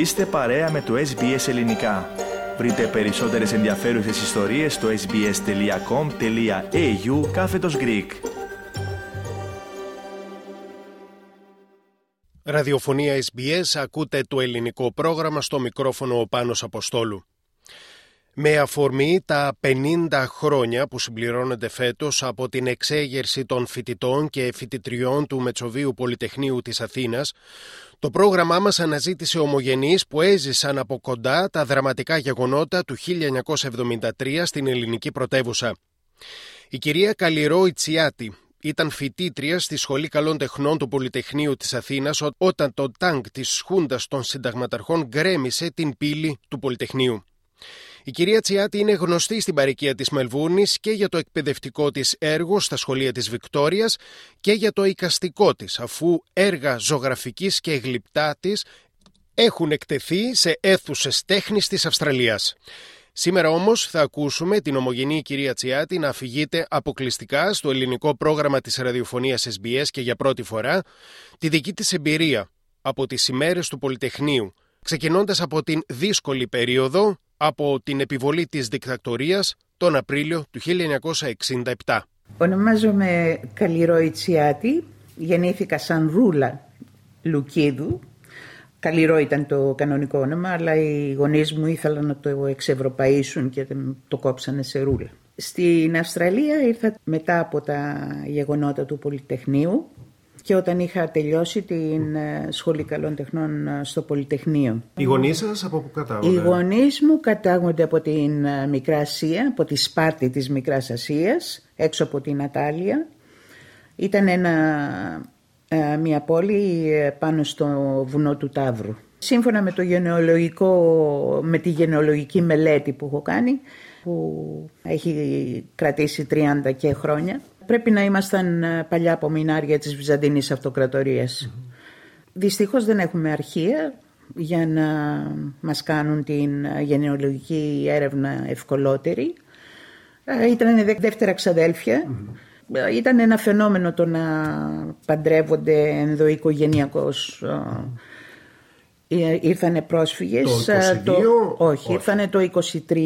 Είστε παρέα με το SBS Ελληνικά. Βρείτε περισσότερες ενδιαφέρουσες ιστορίες στο sbs.com.au κάθετος Greek. Ραδιοφωνία SBS, ακούτε το ελληνικό πρόγραμμα στο μικρόφωνο ο Πάνος Αποστόλου. Με αφορμή τα 50 χρόνια που συμπληρώνονται φέτος από την εξέγερση των φοιτητών και φοιτητριών του Μετσοβίου Πολυτεχνείου της Αθήνας, το πρόγραμμά μας αναζήτησε ομογενείς που έζησαν από κοντά τα δραματικά γεγονότα του 1973 στην ελληνική πρωτεύουσα. Η κυρία Καλλιρό Ιτσιάτη ήταν φοιτήτρια στη Σχολή Καλών Τεχνών του Πολυτεχνείου της Αθήνας όταν το τάγκ της Χούντας των Συνταγματαρχών γκρέμισε την πύλη του Πολυτεχνείου. Η κυρία Τσιάτη είναι γνωστή στην παροικία της Μελβούρνης και για το εκπαιδευτικό της έργο στα σχολεία της Βικτόριας και για το οικαστικό της, αφού έργα ζωγραφικής και γλυπτά της έχουν εκτεθεί σε αίθουσες τέχνης της Αυστραλίας. Σήμερα όμως θα ακούσουμε την ομογενή κυρία Τσιάτη να αφηγείται αποκλειστικά στο ελληνικό πρόγραμμα της ραδιοφωνίας SBS και για πρώτη φορά τη δική της εμπειρία από τις ημέρες του Πολυτεχνείου, ξεκινώντας από την δύσκολη περίοδο από την επιβολή της δικτακτορίας τον Απρίλιο του 1967. Ονομάζομαι Καλλιρό Ιτσιάτη, γεννήθηκα σαν Ρούλα Λουκίδου. Καλλιρό ήταν το κανονικό όνομα, αλλά οι γονείς μου ήθελαν να το εξευρωπαίσουν και το κόψανε σε Ρούλα. Στην Αυστραλία ήρθα μετά από τα γεγονότα του Πολυτεχνείου και όταν είχα τελειώσει την ε, Σχολή Καλών Τεχνών ε, στο Πολυτεχνείο. Οι γονείς σας από πού κατάγονται; Οι γονείς μου κατάγονται από την ε, Μικρά Ασία, από τη Σπάρτη της Μικράς Ασίας, έξω από την Ατάλια. Ήταν ένα, μια πόλη πάνω στο βουνό του Ταύρου. Σύμφωνα με, το γενεολογικό, με τη γενεολογική μελέτη που έχω κάνει, που έχει κρατήσει 30 και χρόνια, πρέπει να ήμασταν ε, παλιά απομεινάρια της Βυζαντινής Αυτοκρατορίας. Δυστυχώς δεν έχουμε αρχεία για να μας κάνουν την ε, γενεολογική έρευνα ευκολότερη. Ε, ήταν δεύτερα ξαδέλφια. Ήταν ένα φαινόμενο το να παντρεύονται ενδοοικογενειακώς. Ήρθανε πρόσφυγες. Το 22, όχι, ήρθανε το 23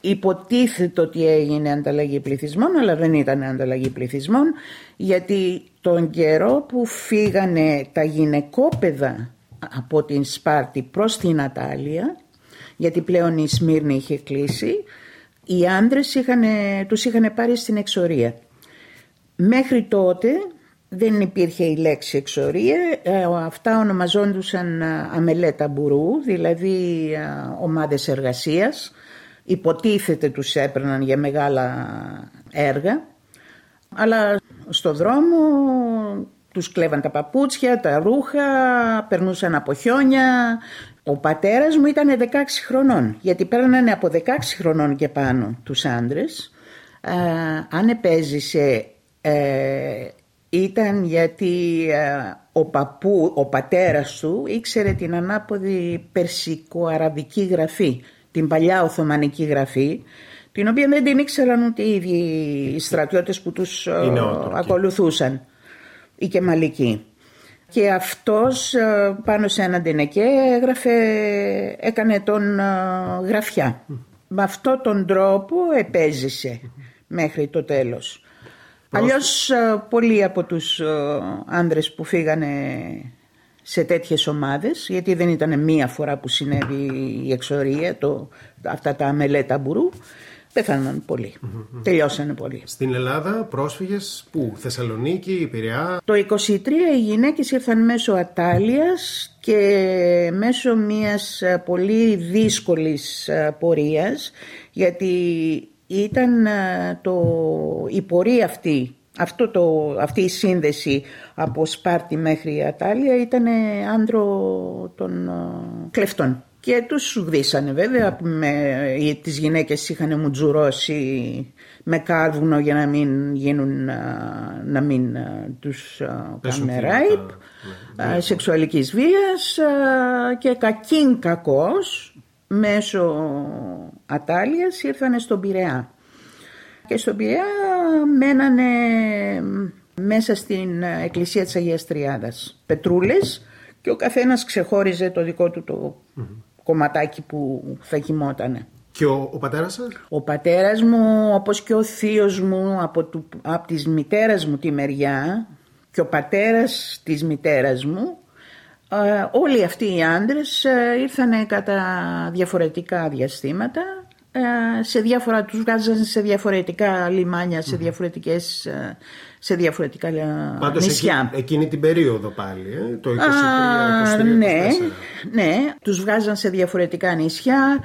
Υποτίθεται ότι έγινε ανταλλαγή πληθυσμών, αλλά δεν ήταν ανταλλαγή πληθυσμών, γιατί τον καιρό που φύγανε τα γυναικόπαιδα από την Σπάρτη προς την Ατάλια, γιατί πλέον η Σμύρνη είχε κλείσει, οι άντρες είχαν, τους είχαν πάρει στην εξορία. Μέχρι τότε δεν υπήρχε η λέξη εξορία, ε, αυτά ονομαζόντουσαν ε, αμελέτα μπουρού, δηλαδή ε, ομάδες εργασίας, υποτίθεται τους έπαιρναν για μεγάλα έργα αλλά στο δρόμο τους κλέβαν τα παπούτσια, τα ρούχα, περνούσαν από χιόνια. Ο πατέρας μου ήταν 16 χρονών γιατί παίρνανε από 16 χρονών και πάνω τους άντρες. αν επέζησε ε, ήταν γιατί ε, ο παππού, ο πατέρας του ήξερε την ανάποδη περσικο-αραβική γραφή την παλιά Οθωμανική γραφή, την οποία δεν την ήξεραν ούτε οι ίδιοι οι στρατιώτες που τους ε, ακολουθούσαν, οι Κεμαλικοί. Και αυτός ε, πάνω σε έναν τενεκέ έγραφε, έκανε τον ε, γραφιά. Με αυτόν τον τρόπο επέζησε μέχρι το τέλος. Αλλιώς πολλοί από τους άνδρες που φύγανε σε τέτοιες ομάδες, γιατί δεν ήταν μία φορά που συνέβη η εξορία, το, αυτά τα μελέτα μπουρού, πέθαναν πολύ. Τελειώσανε πολύ. Στην Ελλάδα πρόσφυγες που, Θεσσαλονίκη, Πειραιά. Το 23 οι γυναίκες ήρθαν μέσω Ατάλειας και μέσω μιας πολύ δύσκολης ε, πορείας γιατί ήταν ε, το, η πορεία αυτή αυτό το, αυτή η σύνδεση από Σπάρτη μέχρι Ατάλια ήταν άντρο των ε, κλεφτών. Και τους σουβδίσανε βέβαια, με, τις γυναίκες είχαν μουτζουρώσει με κάρβουνο για να μην γίνουν, ε, να μην ε, τους κάνουν ράιπ, ναι. σεξουαλικής βίας και κακήν κακός μέσω Ατάλιας ήρθανε στον Πειραιά και στον Πειραιά μένανε μέσα στην εκκλησία της Αγίας Τριάδας. Πετρούλες και ο καθένας ξεχώριζε το δικό του το κομματάκι που θα κοιμότανε. Και ο, ο πατέρας σας; Ο πατέρας μου όπως και ο θείος μου από, του, από της μητέρας μου τη μεριά και ο πατέρας της μητέρας μου ε, όλοι αυτοί οι άντρες ε, ήρθαν κατά διαφορετικά διαστήματα ε, σε διάφορα, τους βγάζαν σε διαφορετικά λιμάνια, σε, διαφορετικές, ε, σε διαφορετικά ε, Πάντως νησιά. εκείνη την περίοδο πάλι, ε, το 23, 23, 24. ναι, ναι, τους βγάζαν σε διαφορετικά νησιά.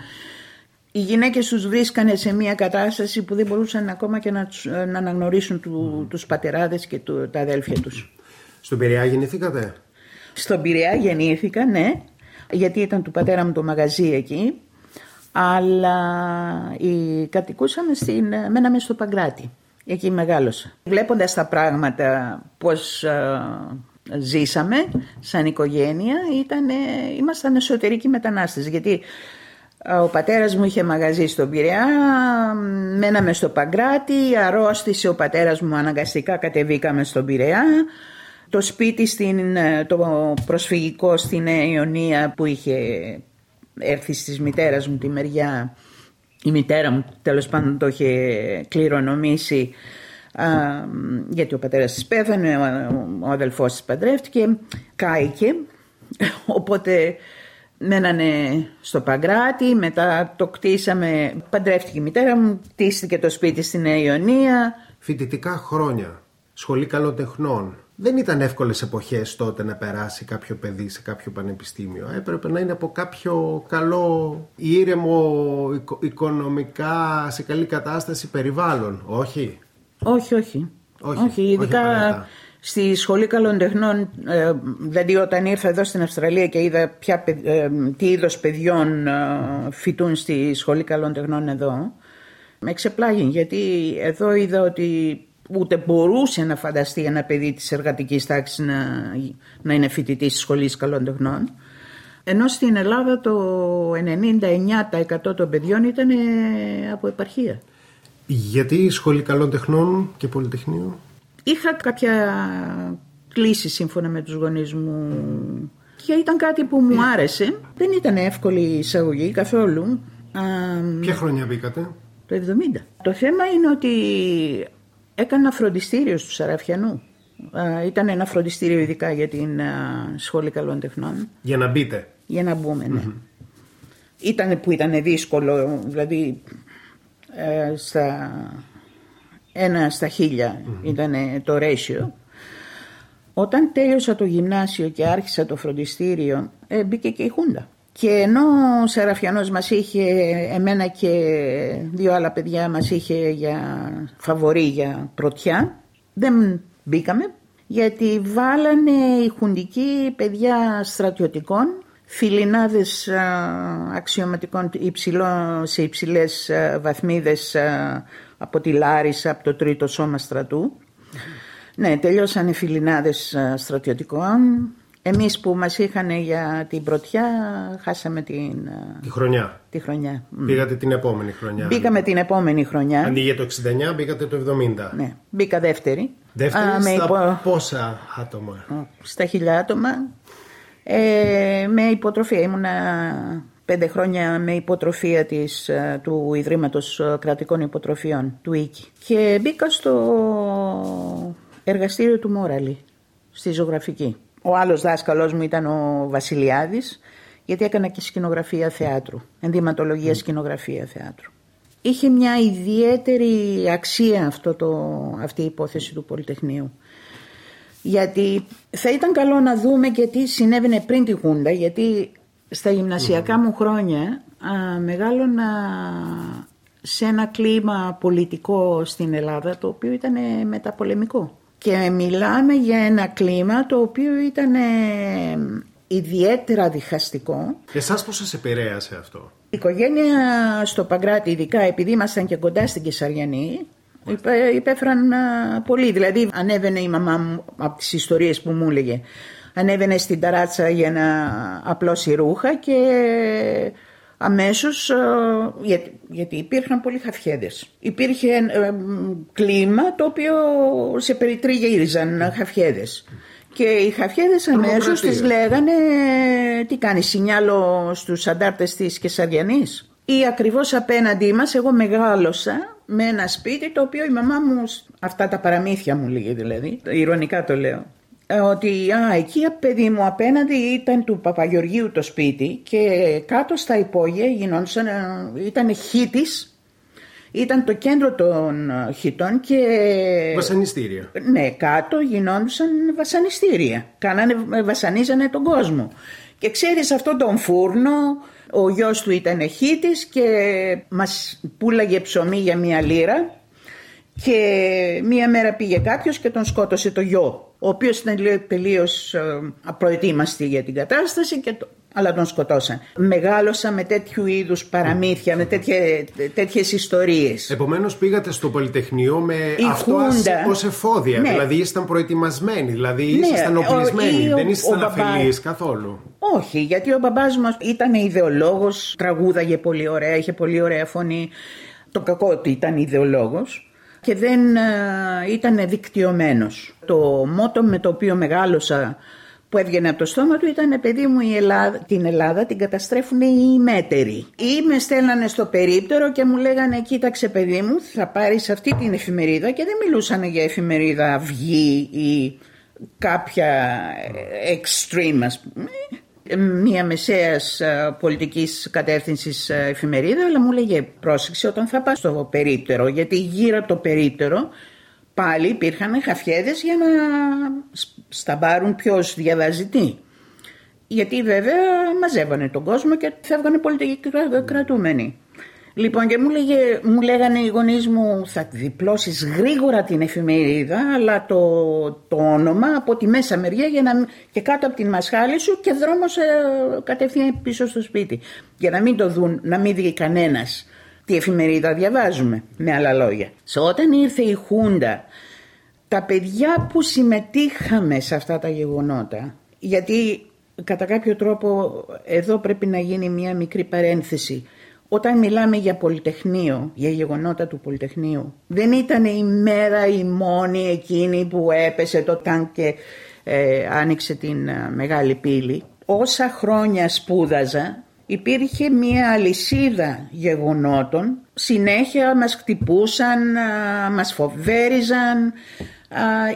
Οι γυναίκες τους βρίσκανε σε μια κατάσταση που δεν μπορούσαν ακόμα και να, τους- να αναγνωρίσουν του, τους πατεράδες και του, τα αδέλφια τους. Στον Πειραιά γεννηθήκατε; Στον Πειραιά γεννήθηκα, ναι, γιατί ήταν του πατέρα μου το μαγαζί εκεί, αλλά η, κατοικούσαμε στην, μέναμε στο Παγκράτη, εκεί μεγάλωσα. Βλέποντας τα πράγματα πώς ε, ζήσαμε σαν οικογένεια, ήτανε, ήμασταν εσωτερικοί μετανάστες, γιατί ε, ο πατέρας μου είχε μαγαζί στον Πειραιά, μέναμε στο Παγκράτη, αρρώστησε ο πατέρας μου αναγκαστικά, κατεβήκαμε στον Πειραιά. Το σπίτι στην, ε, το προσφυγικό στην Νέα Ιωνία που είχε έρθει στις μητέρας μου τη μεριά, η μητέρα μου τέλος πάντων το είχε κληρονομήσει α, γιατί ο πατέρας της πέθανε, ο, ο αδελφός της παντρεύτηκε, κάηκε, οπότε μένανε στο Παγκράτη, μετά το κτίσαμε, παντρεύτηκε η μητέρα μου, κτίστηκε το σπίτι στη Νέα Ιωνία, Φοιτητικά χρόνια, σχολή καλών τεχνών. Δεν ήταν εύκολες εποχές τότε να περάσει κάποιο παιδί σε κάποιο πανεπιστήμιο. Έπρεπε να είναι από κάποιο καλό, ήρεμο, οικο- οικονομικά, σε καλή κατάσταση περιβάλλον. Όχι; Όχι, όχι. Όχι, όχι όχι ειδικά απαραίτητα. στη Σχολή Καλών Τεχνών, ε, δηλαδή όταν ήρθα εδώ στην Αυστραλία και είδα ποια, παι- ε, τι είδος παιδιών ε, φοιτούν στη Σχολή Καλών Τεχνών εδώ, με εξεπλάγει γιατί εδώ είδα ότι ούτε μπορούσε να φανταστεί ένα παιδί της εργατικής τάξης να, να είναι φοιτητής της Σχολής Καλών Τεχνών. Ενώ στην Ελλάδα το 99% των παιδιών ήταν ε, από επαρχία. Γιατί η σχολή καλών τεχνών και πολυτεχνείου. Είχα κάποια κλίση σύμφωνα με τους γονείς μου και ήταν κάτι που μου άρεσε. Δεν ήταν εύκολη η εισαγωγή καθόλου. Α, Ποια χρονιά μπήκατε; το 70. Το θέμα είναι ότι έκανα ένα φροντιστήριο του Σαραφιανού. Α, ήταν ένα φροντιστήριο ειδικά για την α, Σχολή Καλών Τεχνών. Για να μπείτε. Για να μπούμε, ναι. Ήταν που ήταν δύσκολο, δηλαδή ε, στα ένα στα χιλια ήταν το ratio. Όταν τέλειωσα το γυμνάσιο και άρχισα το φροντιστήριο, ε, μπήκε και η Χούντα. Και ενώ ο Σεραφιανός μας είχε, εμένα και δύο άλλα παιδιά μας είχε για φαβορή για πρωτιά, δεν μπήκαμε γιατί βάλανε οι χουντικοί παιδιά στρατιωτικών, φιλινάδες α, αξιωματικών υψηλό, σε υψηλές α, βαθμίδες α, από τη Λάρισα, από το τρίτο σώμα στρατού. Ναι, τελειώσανε φιλινάδες α, στρατιωτικών. Εμείς που μας είχαν για την πρωτιά χάσαμε την, α, Τη χρονιά. τη χρονιά. Μ. Πήγατε την επόμενη χρονιά. Μπήκαμε την επόμενη χρονιά. Αντί για το 69 μπήκατε το 70. Ναι, μπήκα δεύτερη. Δεύτερη Α, με στα υπο- πόσα άτομα; στα χιλιά άτομα ε, με υποτροφία. Ήμουνα πέντε χρόνια με υποτροφία της, ε, του Ιδρύματος ε, Κρατικών Υποτροφιών, του ΙΚΙ. Και μπήκα στο εργαστήριο του Μόραλη, στη ζωγραφική. Ο άλλος δάσκαλός μου ήταν ο Βασιλιάδης, γιατί έκανα και σκηνογραφία θεάτρου, ενδυματολογία σκηνογραφία θεάτρου. Είχε μια ιδιαίτερη αξία αυτό το, αυτή η υπόθεση του Πολυτεχνείου. Γιατί θα ήταν καλό να δούμε και τι συνέβαινε πριν τη Χούντα, γιατί στα γυμνασιακά μου χρόνια α, μεγάλωνα σε ένα κλίμα πολιτικό στην Ελλάδα το οποίο ήταν μεταπολεμικό. Και μιλάμε για ένα κλίμα το οποίο ήταν ε, ιδιαίτερα διχαστικό. Εσάς πώς σας επηρέασε αυτό; Η οικογένεια στο Παγκράτη, ειδικά επειδή ήμασταν και κοντά στην Κεσαριανή, υπέ- υπέφεραν α, πολύ. Δηλαδή, ανέβαινε η μαμά μου από τις ιστορίες που μου έλεγε. Ανέβαινε στην ταράτσα για να απλώσει ρούχα και αμέσως, α, γιατί, γιατί υπήρχαν πολλοί χαφιέδες. Υπήρχε ε, μ, κλίμα το οποίο σε περιτριγύριζαν χαφιέδες. Και οι χαφιέδες αμέσως τις λέγανε τι κάνεις σινιάλο στους αντάρτες της Κεσαριανής; Ή ακριβώς απέναντί μας εγώ μεγάλωσα με ένα σπίτι το οποίο η μαμά μου, αυτά τα παραμύθια μου λέγει δηλαδή, ηρωνικά το λέω, ε, ότι α, εκεί παιδί μου απέναντι ήταν του Παπαγεωργίου το σπίτι και κάτω στα υπόγεια γινόντουσαν, ε, ήταν χίτης ήταν το κέντρο των ε, χιτών και... Βασανιστήρια. Ναι, κάτω γινόντουσαν βασανιστήρια. Κάνανε, βασανίζανε τον κόσμο. Και ξέρεις αυτό τον φούρνο, ο γιος του ήταν χίτης και μας πουλάγε ψωμί για μία λίρα και μία μέρα πήγε κάποιος και τον σκότωσε το γιο ο οποίος ήταν τελείως ε, απροετοίμαστη για την κατάσταση και αλλά τον σκοτώσαν. Μεγάλωσα με τέτοιου είδους παραμύθια, με τέτοια, τέτοιες ιστορίες. Επομένως πήγατε στο Πολυτεχνείο με Η αυτό Χούντα, ως εφόδια, ναι. δηλαδή ήσταν προετοιμασμένοι, δηλαδή ναι, ήσασταν οπλισμένοι, δεν ήσασταν αφελείς καθόλου. Όχι, γιατί ο μπαμπάς μας ήταν ιδεολόγος, τραγούδαγε πολύ ωραία, είχε πολύ ωραία φωνή. Το κακό ότι ήταν ιδεολόγος και δεν ε, ήταν δικτυωμένος. Το μότο με το οποίο μεγάλωσα που έβγαινε από το στόμα του ήταν παιδί μου η Ελλάδα, την Ελλάδα την καταστρέφουν οι μέτεροι. Ή με στέλνανε στο περίπτερο και μου λέγανε κοίταξε παιδί μου θα πάρεις αυτή την εφημερίδα και δεν μιλούσαν για εφημερίδα αυγή ή κάποια extreme ας πούμε μια μεσαίας πολιτικής κατεύθυνσης εφημερίδα αλλά μου λέγε πρόσεξε όταν θα πας στο περίπτερο γιατί γύρω από το περίπτερο πάλι υπήρχαν χαφιέδες για να σταμπάρουν ποιος διαβάζει τι. Γιατί βέβαια μαζεύανε τον κόσμο και φεύγανε πολιτικοί κρατούμενοι. Λοιπόν και μου, λέγε, μου λέγανε οι γονείς μου θα διπλώσεις γρήγορα την εφημερίδα αλλά το, το όνομα από τη μέσα μεριά για να, και κάτω από την μασχάλη σου και δρόμος ε, κατευθείαν πίσω στο σπίτι. Για να μην το δουν, να μην δει κανένας τι εφημερίδα διαβάζουμε με άλλα λόγια. Σε όταν ήρθε η Χούντα τα παιδιά που συμμετείχαμε σε αυτά τα γεγονότα γιατί κατά κάποιο τρόπο εδώ πρέπει να γίνει μια μικρή παρένθεση όταν μιλάμε για Πολυτεχνείο, για γεγονότα του Πολυτεχνείου, δεν ήταν η μέρα η μόνη εκείνη που έπεσε το τάγκ και ε, άνοιξε την ε, μεγάλη πύλη. Όσα χρόνια σπούδαζα, υπήρχε μια αλυσίδα γεγονότων, συνέχεια μας χτυπούσαν, ε, μας φοβέριζαν,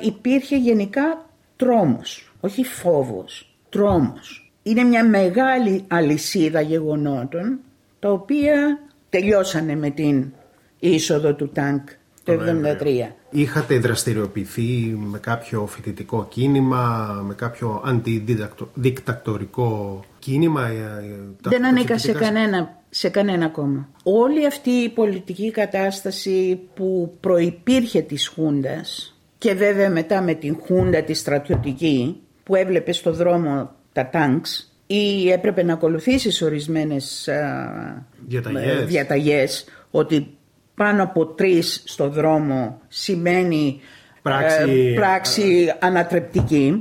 υπήρχε γενικά τρόμος, όχι φόβος, τρόμος. Είναι μια μεγάλη αλυσίδα γεγονότων τα οποία τελειώσανε με την είσοδο του τάγκ το 1973. Είχατε δραστηριοποιηθεί με κάποιο φοιτητικό κίνημα, με κάποιο αντιδικτακτορικό κίνημα. Ε, ε, Δεν ανήκα σε κανένα, σε κανένα κόμμα. Όλη αυτή η πολιτική κατάσταση που προϋπήρχε της Χούντας και βέβαια μετά με την Χούντα τη στρατιωτική που έβλεπε στο δρόμο τα τάγκς ή έπρεπε να ακολουθήσεις ορισμένες διαταγές. διαταγές ότι πάνω από τρεις στο δρόμο σημαίνει πράξη, πράξη ανατρεπτική.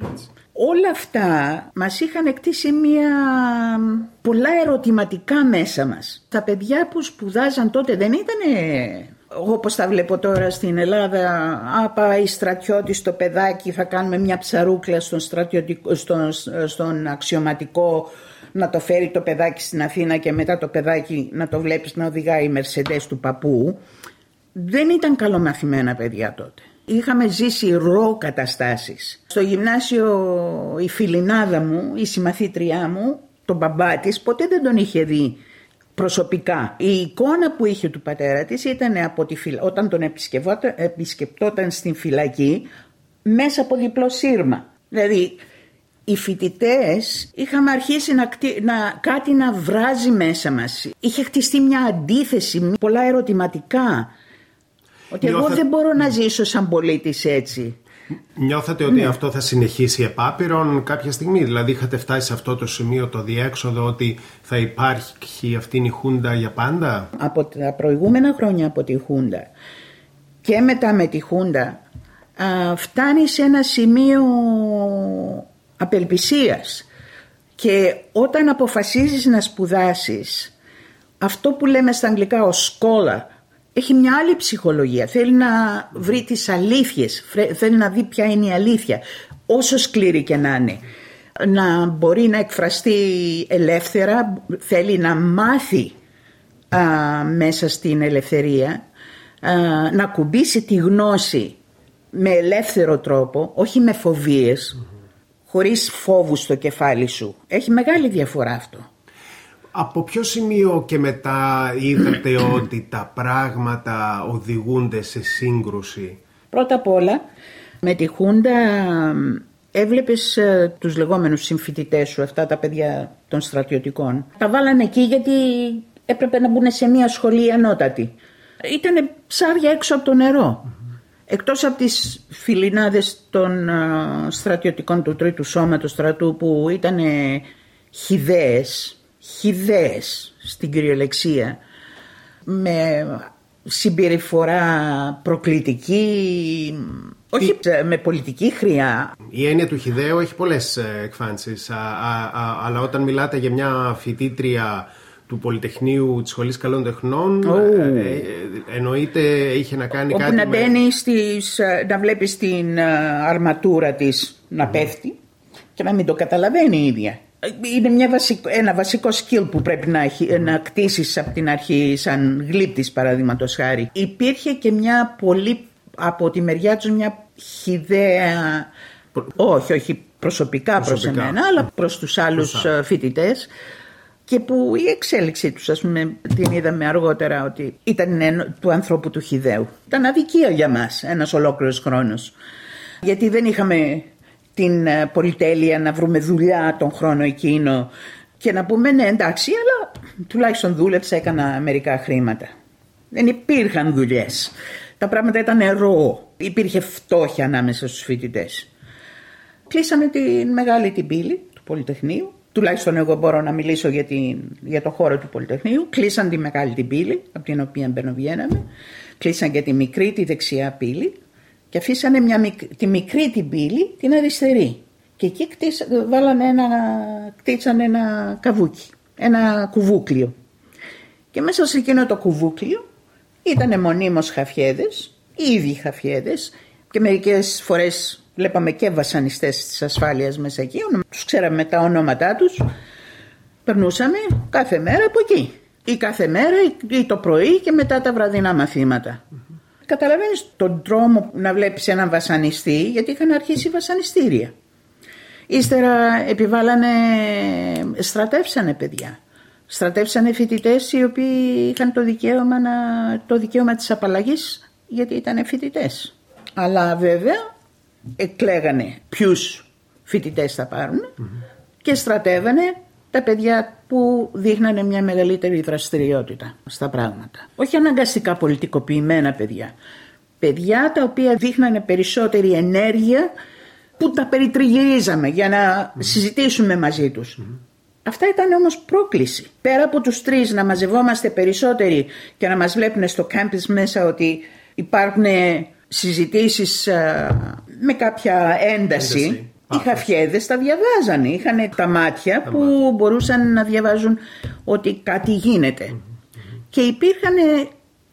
Όλα αυτά μας είχαν εκτίσει μια πολλά ερωτηματικά μέσα μας. Τα παιδιά που σπουδάζαν τότε δεν ήταν όπως τα βλέπω τώρα στην Ελλάδα, α, πάει στρατιώτη στο παιδάκι, θα κάνουμε μια ψαρούκλα στον, στον, στον αξιωματικό να το φέρει το παιδάκι στην Αθήνα και μετά το παιδάκι να το βλέπεις να οδηγάει η Μερσεντές του παππού. Δεν ήταν καλομαθημένα παιδιά τότε. Είχαμε ζήσει ρο καταστάσεις. Στο γυμνάσιο η φιλινάδα μου, η συμμαθήτριά μου, τον μπαμπά της, ποτέ δεν τον είχε δει προσωπικά. Η εικόνα που είχε του πατέρα της ήταν από τη όταν τον επισκεπτόταν στην φυλακή μέσα από διπλό σύρμα. Δηλαδή οι φοιτητές είχαμε αρχίσει να, να, κάτι να βράζει μέσα μας. Είχε χτιστεί μια αντίθεση, πολλά ερωτηματικά. Ότι εγώ δεν μπορώ να ζήσω σαν πολίτης έτσι. Νιώθατε ότι ναι. αυτό θα συνεχίσει επάπειρον κάποια στιγμή, δηλαδή είχατε φτάσει σε αυτό το σημείο το διέξοδο ότι θα υπάρχει αυτή η Χούντα για πάντα; Από τα προηγούμενα χρόνια από τη Χούντα και μετά με τη Χούντα φτάνει σε ένα σημείο απελπισίας και όταν αποφασίζεις να σπουδάσεις αυτό που λέμε στα αγγλικά ο σκόλα έχει μια άλλη ψυχολογία. Θέλει να βρει τις αλήθειες, θέλει να δει ποια είναι η αλήθεια. όσο σκληρή και να είναι. Να μπορεί να εκφραστεί ελεύθερα, θέλει να μάθει μέσα στην ελευθερία, να κουμπίσει τη γνώση με ελεύθερο τρόπο, όχι με φοβίες, χωρίς φόβους στο κεφάλι σου. Έχει μεγάλη διαφορά αυτό. Από ποιο σημείο και μετά είδατε ότι τα πράγματα οδηγούνται σε σύγκρουση; Πρώτα απ' όλα με τη Χούντα έβλεπες ε, τους λεγόμενους συμφοιτητές σου, αυτά τα παιδιά των στρατιωτικών. Τα βάλανε εκεί γιατί έπρεπε να μπουν σε μια σχολή ανώτατη. Ήτανε ψάρια έξω από το νερό. Εκτός από τις φιλινάδες των ε, στρατιωτικών του τρίτου σώματος στρατού που ήταν χιδαίες, χιδαίες στην κυριολεξία με συμπεριφορά προκλητική, όχι με πολιτική χρειά. Η έννοια του χιδαίου έχει πολλές ε, εκφάνσεις, αλλά όταν μιλάτε για μια φοιτήτρια του Πολυτεχνείου της Σχολής Καλών Τεχνών oh. εννοείται είχε να κάνει Όπου κάτι να μπαίνει στις, να βλέπεις την αρματούρα της να πέφτει και να μην το καταλαβαίνει η ίδια είναι μια βασικό, ένα βασικό skill που πρέπει να, να κτίσεις από την αρχή σαν γλύπτης παραδείγματος χάρη. Υπήρχε και μια πολύ από τη μεριά τους μια χιδέα, όχι, όχι προσωπικά, προσωπικά. προς εμένα, αλλά προς τους άλλους φοιτητές. και που η εξέλιξή τους ας πούμε την είδαμε αργότερα ότι ήταν του ανθρώπου του χιδαίου. Ήταν αδικία για μας ένας ολόκληρος χρόνος. Γιατί δεν είχαμε την ε, πολυτέλεια να βρούμε δουλειά τον χρόνο εκείνο και να πούμε ναι εντάξει αλλά τουλάχιστον δούλεψα έκανα μερικά χρήματα. Δεν υπήρχαν δουλειές. Τα πράγματα ήταν νερό. Υπήρχε φτώχεια ανάμεσα στους φοιτητές. Κλείσαμε την μεγάλη την πύλη του Πολυτεχνείου. Τουλάχιστον εγώ μπορώ να μιλήσω για, την, για το χώρο του Πολυτεχνείου. Κλείσαν τη μεγάλη την πύλη από την οποία μπαινοβγαίναμε. Κλείσαν και τη μικρή τη δεξιά πύλη και αφήσανε μια, τη μικρή την πύλη, την αριστερή. Και εκεί κτίσα, βάλανε ένα, κτίτσανε ένα καβούκι, ένα κουβούκλιο. Και μέσα σε εκείνο το κουβούκλιο ήταν μονίμως χαφιέδες, ήδη χαφιέδες και μερικές φορές βλέπαμε και βασανιστές της ασφάλειας μέσα εκεί, τους ξέραμε τα ονόματά τους, περνούσαμε κάθε μέρα από εκεί. Ή κάθε μέρα ή το πρωί και μετά τα βραδινά μαθήματα καταλαβαίνεις τον τρόμο να βλέπεις έναν βασανιστή γιατί είχαν αρχίσει βασανιστήρια. Ύστερα επιβάλανε, στρατεύσανε παιδιά. Στρατεύσανε φοιτητές οι οποίοι είχαν το δικαίωμα, να, το δικαίωμα της απαλλαγής γιατί ήταν φοιτητές. Αλλά βέβαια εκλέγανε ποιους φοιτητές θα παρουν και στρατεύανε τα παιδιά που δείχνανε μια μεγαλύτερη δραστηριότητα στα πράγματα. Όχι αναγκαστικά πολιτικοποιημένα παιδιά. Παιδιά τα οποία δείχνανε περισσότερη ενέργεια που τα περιτριγυρίζαμε για να συζητήσουμε μαζί τους. Αυτά ήταν όμως πρόκληση. Πέρα από τους τρεις να μαζευόμαστε περισσότεροι και να μας βλέπουν στο κάμπις μέσα ότι υπάρχουν συζητήσεις ε, με κάποια ένταση οι χαφιέδες τα διαβάζανε, είχαν τα μάτια που μπορούσαν να διαβάζουν ότι κάτι γίνεται. Και υπήρχαν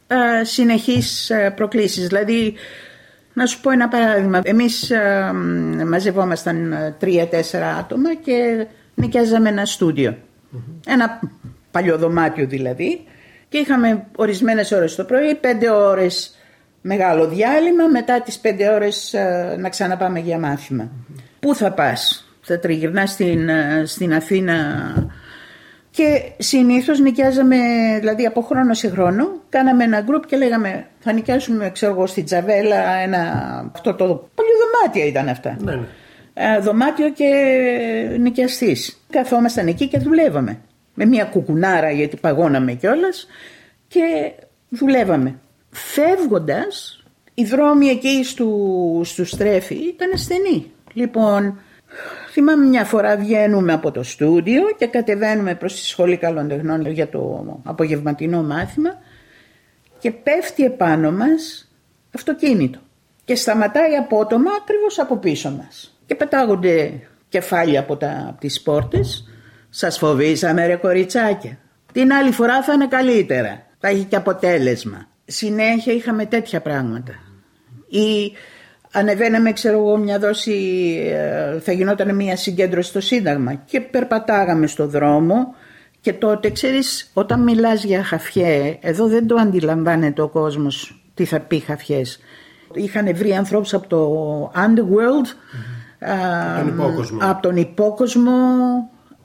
α, συνεχείς προκλήσεις, δηλαδή να σου πω ένα παράδειγμα. Εμείς μαζευόμασταν τρία-τέσσερα άτομα και νοικιάζαμε ένα Ένα παλιό δωμάτιο δηλαδή. Και είχαμε ορισμένες ώρες το πρωί, πέντε ώρες μεγάλο διάλειμμα, μετά τις πέντε ώρες να ξαναπάμε για μάθημα. Πού θα πας, θα τριγυρνάς στην, ε, στην Αθήνα και συνήθως νοικιάζαμε, δηλαδή από χρόνο σε χρόνο, κάναμε ένα γκρουπ και λέγαμε θα νοικιάσουμε ξέρω εγώ στην Τζαβέλα ένα, αυτό το πολύ δωμάτιο ήταν αυτά. Ναι, ναι. Ε, δωμάτιο και νοικιαστής. Καθόμασταν εκεί και δουλεύαμε. Με μια κουκουνάρα γιατί παγώναμε κιόλας και δουλεύαμε. Φεύγοντας, οι δρόμοι εκεί στους, στους στρέφη ήταν ασθενοί. Λοιπόν, θυμάμαι μια φορά βγαίνουμε από το στούντιο και κατεβαίνουμε προς τη Σχολή Καλών Τεχνών για το απογευματινό μάθημα και πέφτει επάνω μας αυτοκίνητο και σταματάει απότομα ακριβώς από πίσω μας και πετάγονται κεφάλια από, τα, από τις πόρτες. Σας φοβήσαμε ρε κοριτσάκια. Την άλλη φορά θα είναι καλύτερα. Θα έχει και αποτέλεσμα. Συνέχεια είχαμε τέτοια πράγματα. Ή ανεβαίναμε ξέρω εγώ μια δόση, ε, θα γινόταν μια συγκέντρωση στο Σύνταγμα και περπατάγαμε στο δρόμο και τότε ξέρεις όταν μιλάς για χαφιέ, εδώ δεν το αντιλαμβάνεται ο κόσμος τι θα πει χαφιές. Είχαν βρει ανθρώπους από το underworld, από τον υπόκοσμο,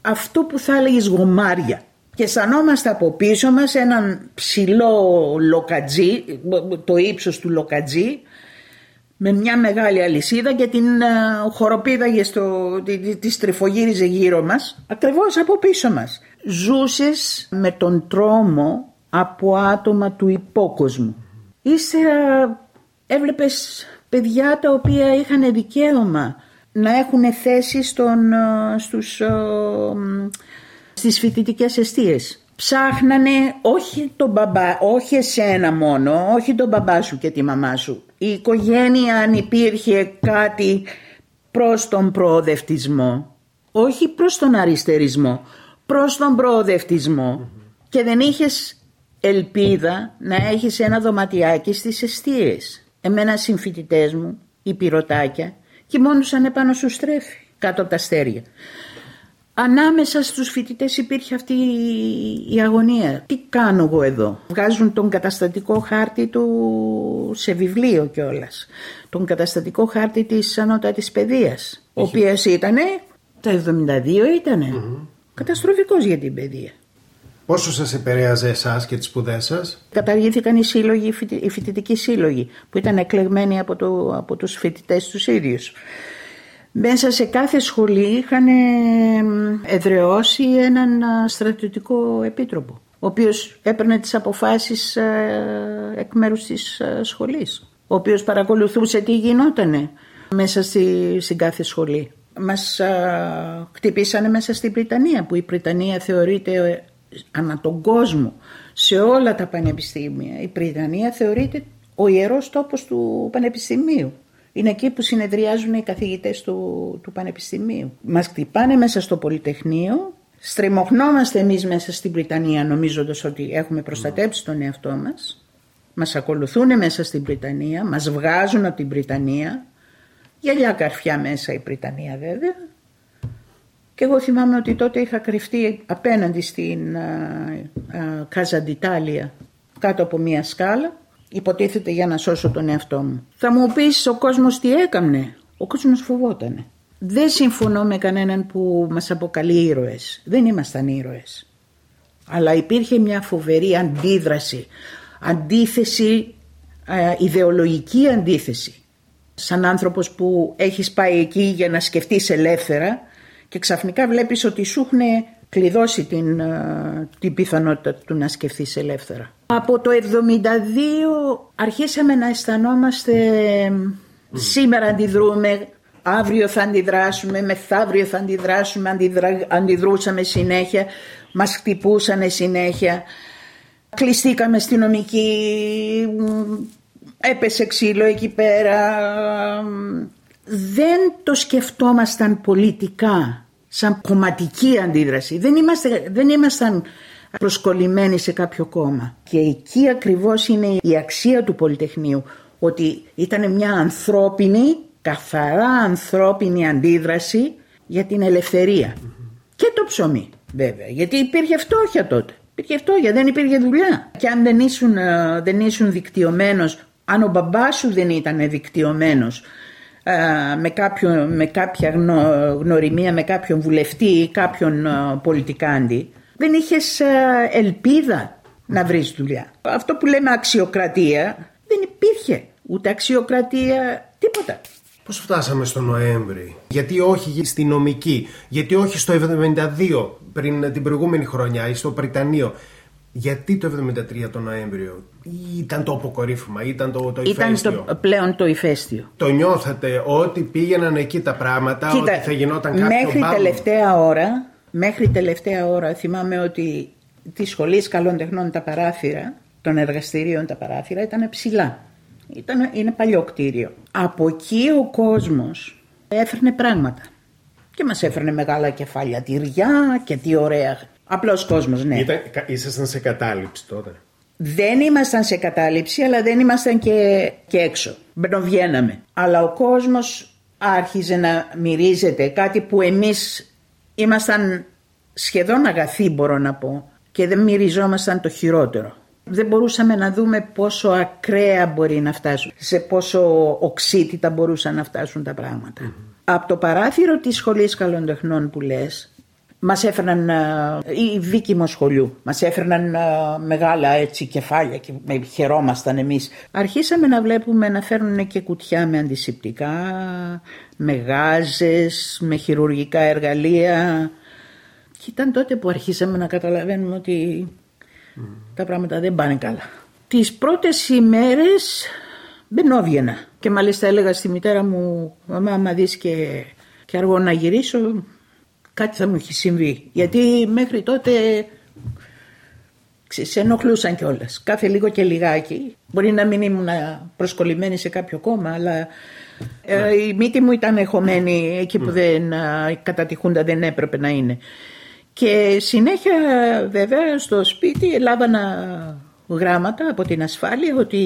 αυτό που θα έλεγες γομάρια. Και αισθανόμαστε από πίσω μας έναν ψηλό λοκατζί, το ύψος του λοκατζί, με μια μεγάλη αλυσίδα και την uh, χοροπήδαγε στο, τη, τη στριφογύριζε γύρω μας, ακριβώς από πίσω μας. Ζούσες με τον τρόμο από άτομα του υπόκοσμου. Ύστερα έβλεπες παιδιά τα οποία είχαν δικαίωμα να έχουν θέση στον, ε, στους, ε, στις φοιτητικές αιστείες. Ψάχνανε όχι τον μπαμπά, όχι εσένα μόνο, όχι τον μπαμπά σου και τη μαμά σου. Η οικογένεια αν υπήρχε κάτι προς τον προοδευτισμό, όχι προς τον αριστερισμό, προς τον προοδευτισμό και δεν είχες ελπίδα να έχεις ένα δωματιάκι στις αιστείες. Εμένα συμφοιτητές μου, οι πυρωτάκια, κοιμώντουσαν επάνω σου στρέφει, κάτω από τα αστέρια. Ανάμεσα στους φοιτητές υπήρχε αυτή η αγωνία. Τι κάνω εγώ εδώ; Βγάζουν τον καταστατικό χάρτη του σε βιβλίο κιόλας. Τον καταστατικό χάρτη της ανώτατης παιδείας. Ο οποίος ήτανε, τα 72 ήτανε. Mm-hmm. Καταστροφικός για την παιδεία. Πόσο σας επηρέαζε εσάς και τις σπουδές σας, Καταργήθηκαν οι σύλλογοι, οι φοιτητικοί σύλλογοι που ήταν εκλεγμένοι από, το, από τους φοιτητές τους ίδιους. Μέσα σε κάθε σχολή είχαν εδραιώσει έναν στρατιωτικό επίτροπο ο οποίος έπαιρνε τις αποφάσεις εκ μέρους της σχολής ο οποίος παρακολουθούσε τι γινότανε μέσα στη, στην κάθε σχολή. Μας α, χτυπήσανε μέσα στην Βρυτανία που η Βρυτανία θεωρείται ανά τον κόσμο σε όλα τα πανεπιστήμια. Η Βρυτανία θεωρείται ο ιερός τόπος του πανεπιστημίου. Είναι εκεί που συνεδριάζουν οι καθηγητές του, του πανεπιστημίου. Μας χτυπάνε μέσα στο Πολυτεχνείο, στριμωχνόμαστε εμείς μέσα στην Βρυτανία νομίζοντας ότι έχουμε προστατέψει τον εαυτό μας. Μας ακολουθούν μέσα στην Βρυτανία, μας βγάζουν από την Βρυτανία. Γυαλιά καρφιά μέσα η Βρυτανία βέβαια. Και εγώ θυμάμαι ότι τότε είχα κρυφτεί απέναντι στην Κάζα Ντιτάλια κάτω από μια σκάλα υποτίθεται για να σώσω τον εαυτό μου. Θα μου πεις ο κόσμος τι έκανε. Ο κόσμος φοβότανε. Δεν συμφωνώ με κανέναν που μας αποκαλεί ήρωες. Δεν ήμασταν ήρωες. Αλλά υπήρχε μια φοβερή αντίδραση, αντίθεση, ιδεολογική αντίθεση. Σαν άνθρωπος που έχεις πάει εκεί για να σκεφτείς ελεύθερα και ξαφνικά βλέπεις ότι σου έχουν κλειδώσει την, την πιθανότητα του να σκεφτείς ελεύθερα. Από το 72 αρχίσαμε να αισθανόμαστε σήμερα αντιδρούμε, αύριο θα αντιδράσουμε, μεθαύριο θα αντιδράσουμε, αντιδρα... αντιδρούσαμε συνέχεια, μας χτυπούσανε συνέχεια. Κλειστήκαμε νομική, έπεσε ξύλο εκεί πέρα. Δεν το σκεφτόμασταν πολιτικά, σαν κομματική αντίδραση. Δεν, είμαστε, δεν ήμασταν προσκολλημένοι σε κάποιο κόμμα. Και εκεί ακριβώς είναι η αξία του Πολυτεχνείου, ότι ήταν μια ανθρώπινη, καθαρά ανθρώπινη αντίδραση για την ελευθερία. Και το ψωμί βέβαια, γιατί υπήρχε φτώχεια τότε. Υπήρχε φτώχεια, δεν υπήρχε δουλειά. Και αν δεν ήσουν, ε, δεν ήσουν δικτυωμένος, αν ο μπαμπάς σου δεν ήταν δικτυωμένος ε, με, κάποιο, με κάποια γνωριμία με κάποιον βουλευτή ή κάποιον ε, πολιτικάντη δεν είχες ε, ελπίδα να βρεις δουλειά. Αυτό που λέμε αξιοκρατία δεν υπήρχε ούτε αξιοκρατία τίποτα. Πώς φτάσαμε στο Νοέμβρη, γιατί όχι στη νομική, γιατί όχι στο 72 πριν την προηγούμενη χρονιά ή στο Πριτανείο. Γιατί το 73 το Νοέμβριο, ήταν το αποκορύφωμα, ήταν το, το ηφαίστειο. Ήταν το, πλέον το ηφαίστειο. Το νιώθατε ότι πήγαιναν εκεί τα πράγματα, Κοίτα, ότι θα γινόταν κάποιο Μέχρι τελευταία ώρα Μέχρι τελευταία ώρα θυμάμαι ότι τη σχολή καλών τεχνών τα παράθυρα, των εργαστηρίων τα παράθυρα ήταν ψηλά. Ήταν, είναι παλιό κτίριο. Από εκεί ο κόσμος έφερνε πράγματα. Και μας έφερνε μεγάλα κεφάλια τυριά και τι ωραία. Απλός κόσμος, ναι. Ήταν, ήσασταν σε κατάληψη τότε. δεν ήμασταν σε κατάληψη αλλά δεν ήμασταν και, και έξω. Μπαινοβγαίναμε. Αλλά ο κόσμος άρχιζε να μυρίζεται κάτι που εμείς ήμασταν σχεδόν αγαθοί μπορώ να πω και δεν μυριζόμασταν το χειρότερο. Δεν μπορούσαμε να δούμε πόσο ακραία μπορεί να φτάσουν, σε πόσο οξύτητα μπορούσαν να φτάσουν τα πράγματα. Από το παράθυρο της σχολής καλοντεχνών που λες, μας έφεραν οι δίκημο σχολείου, μας έφεραν μεγάλα έτσι κεφάλια και χαιρόμασταν εμείς. Αρχίσαμε να βλέπουμε να φέρνουν και κουτιά με αντισηπτικά, με γάζες, με χειρουργικά εργαλεία. Και ήταν τότε που αρχίσαμε να καταλαβαίνουμε ότι τα πράγματα δεν πάνε καλά. Τις πρώτες ημέρες μπαινόβγαινα και μάλιστα έλεγα στη μητέρα μου «Μαμά, άμα δεις και, και αργό να γυρίσω, κάτι θα μου έχει συμβεί». Γιατί μέχρι τότε σε ενοχλούσαν κιόλας. Κάθε λίγο και λιγάκι. Μπορεί να μην ήμουν προσκολλημένη σε κάποιο κόμμα, αλλά ε, η μύτη μου ήταν εχωμένη εκεί που δεν, κατά τη Χούντα δεν έπρεπε να είναι. Και συνέχεια βέβαια στο σπίτι λάβανα γράμματα από την ασφάλεια ότι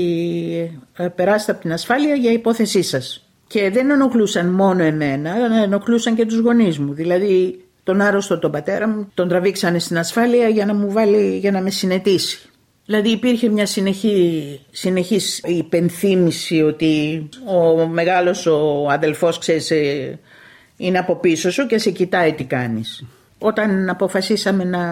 ε, περάστε από την ασφάλεια για υπόθεσή σας. Και δεν ενοχλούσαν μόνο εμένα, αλλά ενοχλούσαν και τους γονείς μου. Δηλαδή τον άρρωστο τον πατέρα μου τον τραβήξανε στην ασφάλεια για να μου βάλει, για να με συνετίσει. Δηλαδή υπήρχε μια συνεχή, συνεχής υπενθύμηση ότι ο μεγάλος ο αδελφός ξέρεις ε, είναι από πίσω σου και σε κοιτάει τι κάνεις. Όταν αποφασίσαμε να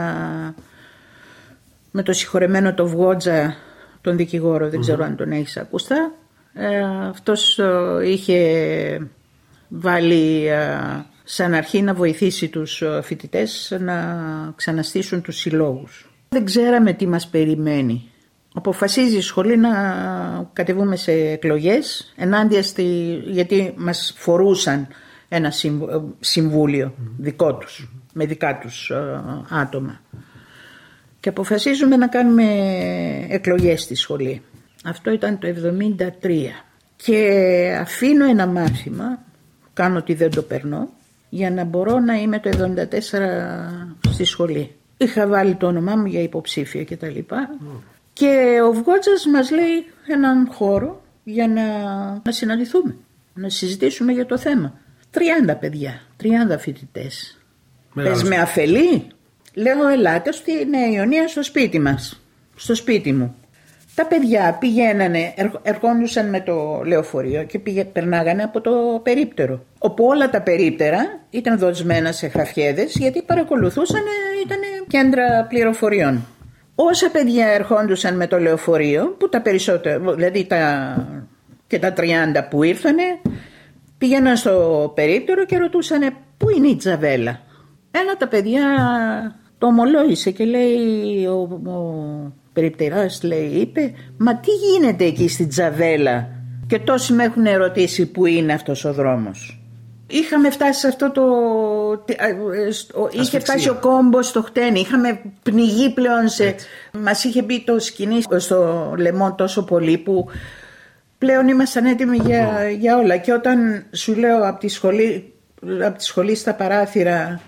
με το συγχωρεμένο το Βγότζα τον δικηγόρο, δεν ξέρω αν τον έχεις ακουστά, ε, αυτός ε, είχε βάλει ε, σαν αρχή να βοηθήσει τους φοιτητές να ξαναστήσουν τους συλλόγους. Δεν ξέραμε τι μας περιμένει. Αποφασίζει η σχολή να κατεβούμε σε εκλογές ενάντια στη, γιατί μας φορούσαν ένα συμβούλιο δικό τους, με δικά τους άτομα και αποφασίζουμε να κάνουμε εκλογές στη σχολή. Αυτό ήταν το 73 και αφήνω ένα μάθημα, κάνω ότι δεν το περνώ, για να μπορώ να είμαι το 74 στη σχολή. Είχα βάλει το όνομά μου για υποψήφια και τα λοιπά. Και ο Βγότζας μας λέει έναν χώρο για να, να συναντηθούμε, να συζητήσουμε για το θέμα. 30 παιδιά, 30 φοιτητές. Πες με αφελή, Λέω ελάτε στην Ιωνία στο σπίτι μας, στο σπίτι μου. Τα παιδιά πηγαίνανε, ερχόντουσαν με το λεωφορείο και πήγε, περνάγανε από το περίπτερο. Όπου όλα τα περίπτερα ήταν δοσμένα σε χαφιέδες γιατί παρακολουθούσαν, ήταν κέντρα πληροφοριών. Όσα παιδιά ερχόντουσαν με το λεωφορείο, που τα περισσότερα, δηλαδή τα, και τα 30 που ήρθανε, πήγαιναν στο περίπτερο και ρωτούσαν πού είναι η Τζαβέλα; Ένα τα παιδιά το ομολόγησε και λέει ο, ο περιπτεράς λέει είπε μα τι γίνεται εκεί στην Τζαβέλα; Και τόσοι με έχουν ερωτήσει που είναι αυτός ο δρόμος; Είχαμε φτάσει σε αυτό το... Είχε φτάσει ο κόμπος στο χτένι, είχαμε πνιγεί πλέον σε... Έτσι. Μας είχε μπει το σκηνή στο λαιμό τόσο πολύ που πλέον ήμασταν έτοιμοι για, για όλα. Και όταν σου λέω από τη σχολή, από τη σχολή στα παράθυρα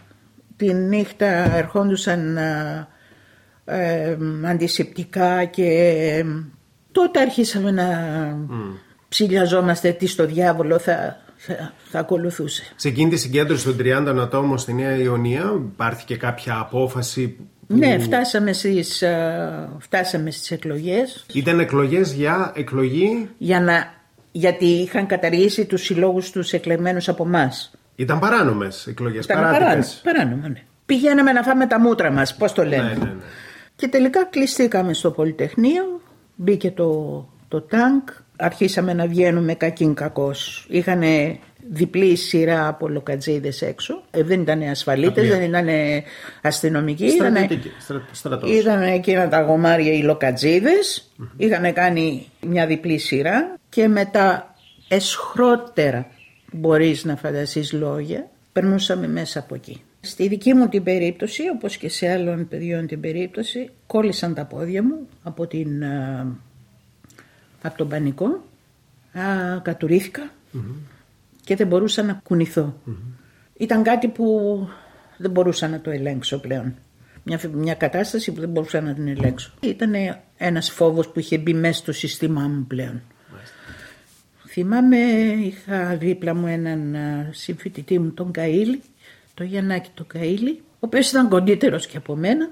τη νύχτα ερχόντουσαν ε, ε, αντισηπτικά και ε, τότε αρχίσαμε να mm. ψηλιαζόμαστε τι στο διάβολο θα, θα, θα, ακολουθούσε. Σε εκείνη τη συγκέντρωση των 30 ατόμων στη Νέα Ιωνία υπάρχει και κάποια απόφαση που... Ναι, φτάσαμε στις, ε, φτάσαμε στις εκλογές. Ήταν εκλογές για εκλογή... Για να, γιατί είχαν καταργήσει τους συλλόγους τους εκλεγμένους από εμάς. Ήταν παράνομες εκλογές. Ήταν παράνομα, ναι. Πηγαίναμε να φάμε τα μούτρα μας, πώς το λένε. Ναι, ναι, ναι. Και τελικά κλειστήκαμε στο Πολυτεχνείο, μπήκε το, το τάγκ, αρχίσαμε να βγαίνουμε κακήν κακό. Είχαν διπλή σειρά από λοκατζίδες έξω. Ε, δεν ήταν ασφαλίτες, δεν ήταν αστυνομικοί. Ήταν εκείνα τα γομάρια οι λοκατζίδες. Mm-hmm. Είχαν κάνει μια διπλή σειρά και μετά εσχρότερα μπορείς να φανταστείς λόγια, περνούσαμε μέσα από εκεί. Στη δική μου την περίπτωση, όπως και σε άλλων παιδιών την περίπτωση, κόλλησαν τα πόδια μου από, την, από τον πανικό, α, κατουριθηκα και δεν μπορούσα να κουνηθω Ήταν κάτι που δεν μπορούσα να το ελέγξω πλέον. Μια, μια κατάσταση που δεν μπορούσα να την ελέγξω. Ήταν ένας φόβος που είχε μπει μέσα στο σύστημά μου πλέον. Θυμάμαι είχα δίπλα μου έναν συμφοιτητή μου τον Καΐλη, τον Γιαννάκη τον Καΐλη, ο οποίος ήταν κοντύτερος και από μένα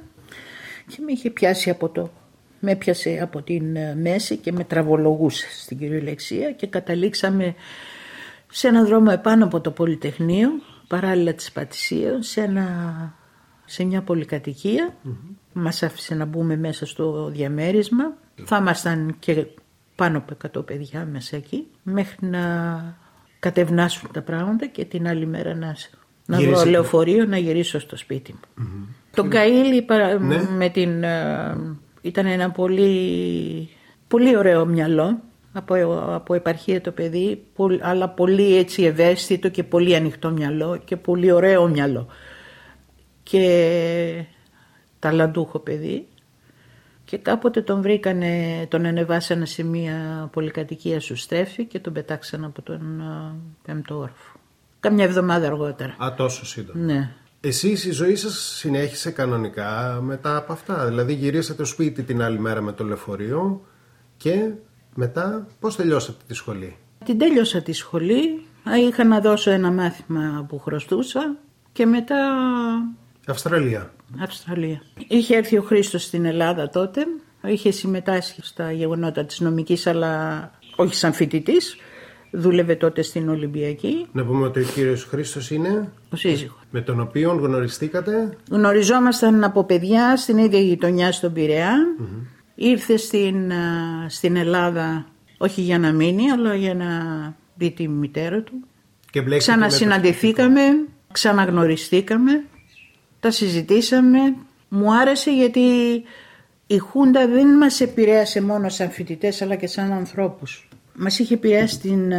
και με είχε πιάσει από το με έπιασε από την μέση και με τραβολογούσε στην κυριολεξία και καταλήξαμε σε έναν δρόμο επάνω από το Πολυτεχνείο, παράλληλα της Πατησίων, σε, ένα, σε μια πολυκατοικία. Mm-hmm. Μας άφησε να μπούμε μέσα στο διαμέρισμα. Θα ήμασταν και πάνω από 100 παιδιά μέσα εκεί, μέχρι να κατευνάσουν τα πράγματα και την άλλη μέρα να, να βρω λεωφορείο να γυρίσω στο σπίτι μου. Mm-hmm. Τον Καΐλη ναι. με την, ε, ήταν ένα πολύ, πολύ ωραίο μυαλό από, από επαρχία το παιδί, αλλά πολύ έτσι ευαίσθητο και πολύ ανοιχτό μυαλό και πολύ ωραίο μυαλό. Και ταλαντούχο παιδί. Και κάποτε τον βρήκανε, τον ανεβάσανε σε μια πολυκατοικία σου στέφη και τον πετάξανε από τον πέμπτο όρφο. Καμιά εβδομάδα αργότερα. Α, τόσο σύντομα. Ναι. Εσείς η ζωή σας συνέχισε κανονικά μετά από αυτά; Δηλαδή γυρίσατε στο σπίτι την άλλη μέρα με το λεωφορείο και μετά πώς τελειώσατε τη σχολή; Την τέλειωσα τη σχολή, είχα να δώσω ένα μάθημα που χρωστούσα και μετά... Αυστραλία. Αυστραλία. Είχε έρθει ο Χρήστος στην Ελλάδα τότε, είχε συμμετάσχει στα γεγονότα της νομικής αλλά όχι σαν φοιτητής. Δούλευε τότε στην Ολυμπιακή. Να πούμε ότι ο κύριος Χρήστος είναι... Ο σύζυγος. Με τον οποίο γνωριστήκατε... Γνωριζόμασταν από παιδιά στην ίδια γειτονιά στον πειραια Ήρθε στην, στην Ελλάδα όχι για να μείνει αλλά για να δει τη μητέρα του. Και Ξανασυναντηθήκαμε, ξαναγνωριστήκαμε, τα συζητήσαμε. Μου άρεσε γιατί η Χούντα δεν μας επηρέασε μόνο σαν φοιτητές αλλά και σαν ανθρώπους. Μας είχε επηρεάσει την,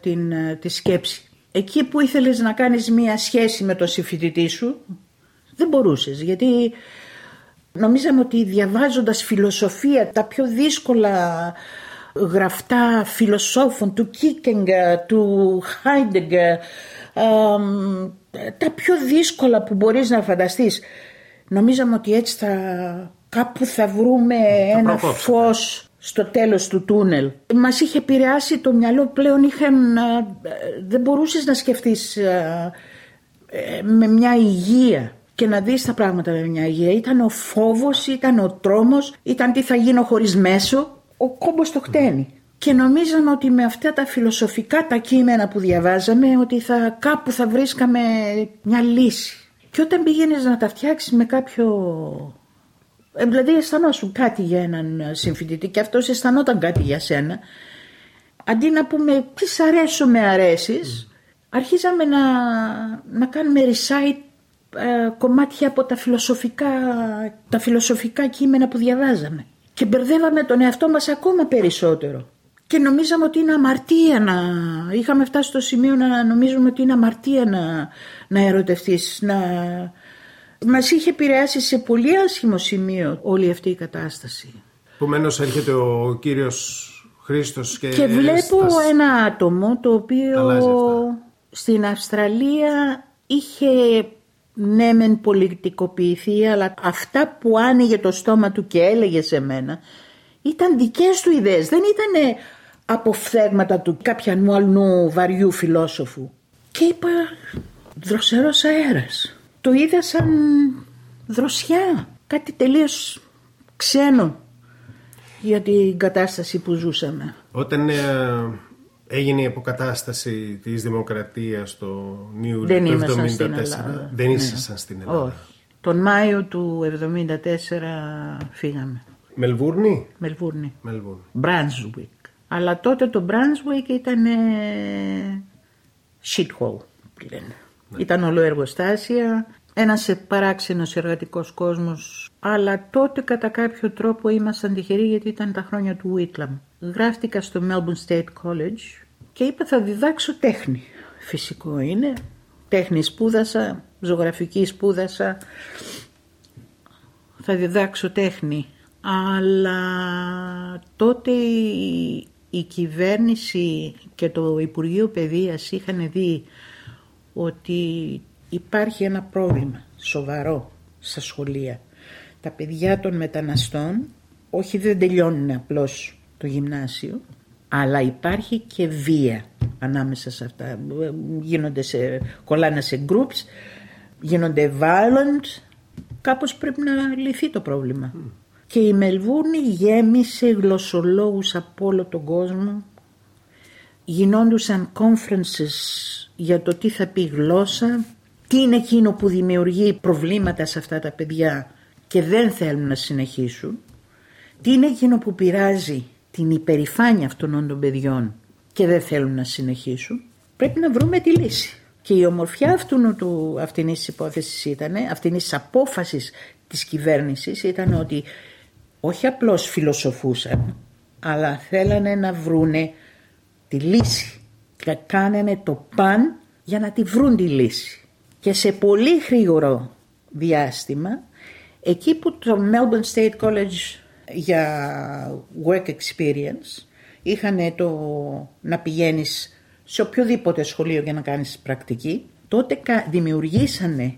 την, τη σκέψη. Εκεί που ήθελες να κάνεις μία σχέση με τον συμφοιτητή σου δεν μπορούσες γιατί Νομίζαμε ότι διαβάζοντας φιλοσοφία, τα πιο δύσκολα γραφτά φιλοσόφων του Κίκενγκ, του Χάιντεγκ, τα πιο δύσκολα που μπορείς να φανταστείς, νομίζαμε ότι έτσι θα, κάπου θα βρούμε ένα φως στο τέλος του τούνελ. Μας είχε επηρεάσει το μυαλό πλέον, είχαν, δεν μπορούσες να σκεφτείς ε, με μια υγεία και να δεις τα πράγματα με μια υγεία. Ήταν ο φόβος, ήταν ο τρόμος, ήταν τι θα γίνω χωρίς μέσο. Ο κόμπος το χτένει. Και νομίζαμε ότι με αυτά τα φιλοσοφικά τα κείμενα που διαβάζαμε ότι θα, κάπου θα βρίσκαμε μια λύση. Και όταν πήγαινες να τα φτιάξεις με κάποιο... Ε, δηλαδή αισθανόσουν κάτι για έναν συμφοιτητή και αυτός αισθανόταν κάτι για σένα. Αντί να πούμε τις σ' αρέσω με αρέσεις, αρχίζαμε να, να κάνουμε recite ε, κομμάτια από τα φιλοσοφικά, τα φιλοσοφικά κείμενα που διαβάζαμε. Και μπερδεύαμε τον εαυτό μας ακόμα περισσότερο. Και νομίζαμε ότι είναι αμαρτία να... Είχαμε φτάσει στο σημείο να νομίζουμε ότι είναι αμαρτία να, να ερωτευτείς, να... Μας είχε επηρεάσει σε πολύ άσχημο σημείο όλη αυτή η κατάσταση. Επομένως έρχεται ο κύριος Χρήστος και... Και βλέπω ένα άτομο το οποίο στην Αυστραλία είχε ναι μεν πολιτικοποιηθεί αλλά αυτά που άνοιγε το στόμα του και έλεγε σε μένα ήταν δικές του ιδέες, δεν ήταν αποφθέγματα του κάποιανού αλλού βαριού φιλόσοφου. Και είπα δροσερός αέρας. Το είδα σαν δροσιά, κάτι τελείως ξένο για την κατάσταση που ζούσαμε. Όταν ε, Έγινε η αποκατάσταση της δημοκρατίας το Νιου Δεν το 1974. Στην Ελλάδα. Δεν ήσασταν στην Ελλάδα. Όχι. Τον Μάιο του 1974 φύγαμε. Μελβούρνη; Μελβούρνη. Μελβούρνη. Brunswick. Αλλά τότε το Brunswick ήταν shithole. Λένε. Ναι. Ήταν όλο εργοστάσια, ένας παράξενος εργατικός κόσμος, αλλά τότε κατά κάποιο τρόπο ήμασταν τυχεροί γιατί ήταν τα χρόνια του Whitlam. Γράφτηκα στο Melbourne State College και είπα θα διδάξω τέχνη. Φυσικό είναι. Τέχνη σπούδασα, ζωγραφική σπούδασα. Θα διδάξω τέχνη. Αλλά τότε η κυβέρνηση και το Υπουργείο Παιδείας είχαν δει ότι υπάρχει ένα πρόβλημα σοβαρό στα σχολεία. τα παιδιά των μεταναστών όχι δεν τελειώνουν απλώς το γυμνάσιο, αλλά υπάρχει και βία ανάμεσα σε αυτά. Γίνονται σε, κολλάνε σε groups, γίνονται violent, κάπως πρέπει να λυθεί το πρόβλημα. Και η Μελβούρνη γέμισε γλωσσολόγους από όλο τον κόσμο. Γινόντουσαν conferences για το τι θα πει γλώσσα, τι είναι εκείνο που δημιουργεί προβλήματα σε αυτά τα παιδιά και δεν θέλουν να συνεχίσουν, τι είναι εκείνο που πειράζει την υπερηφάνεια αυτών των παιδιών και δεν θέλουν να συνεχίσουν, πρέπει να βρούμε τη λύση. Και η ομορφιά αυτού του, αυτήν της υπόθεσης ήταν, αυτήν της απόφασης της κυβέρνησης ήταν ότι όχι απλώς φιλοσοφούσαν, αλλά θέλανε να βρούνε τη λύση και κάνανε το παν για να τη βρουν τη λύση. Και σε πολύ γρήγορο διάστημα, εκεί που το Melbourne State College για work experience είχαν το να πηγαίνεις σε οποιοδήποτε σχολείο για να κάνεις πρακτική, τότε δημιουργήσανε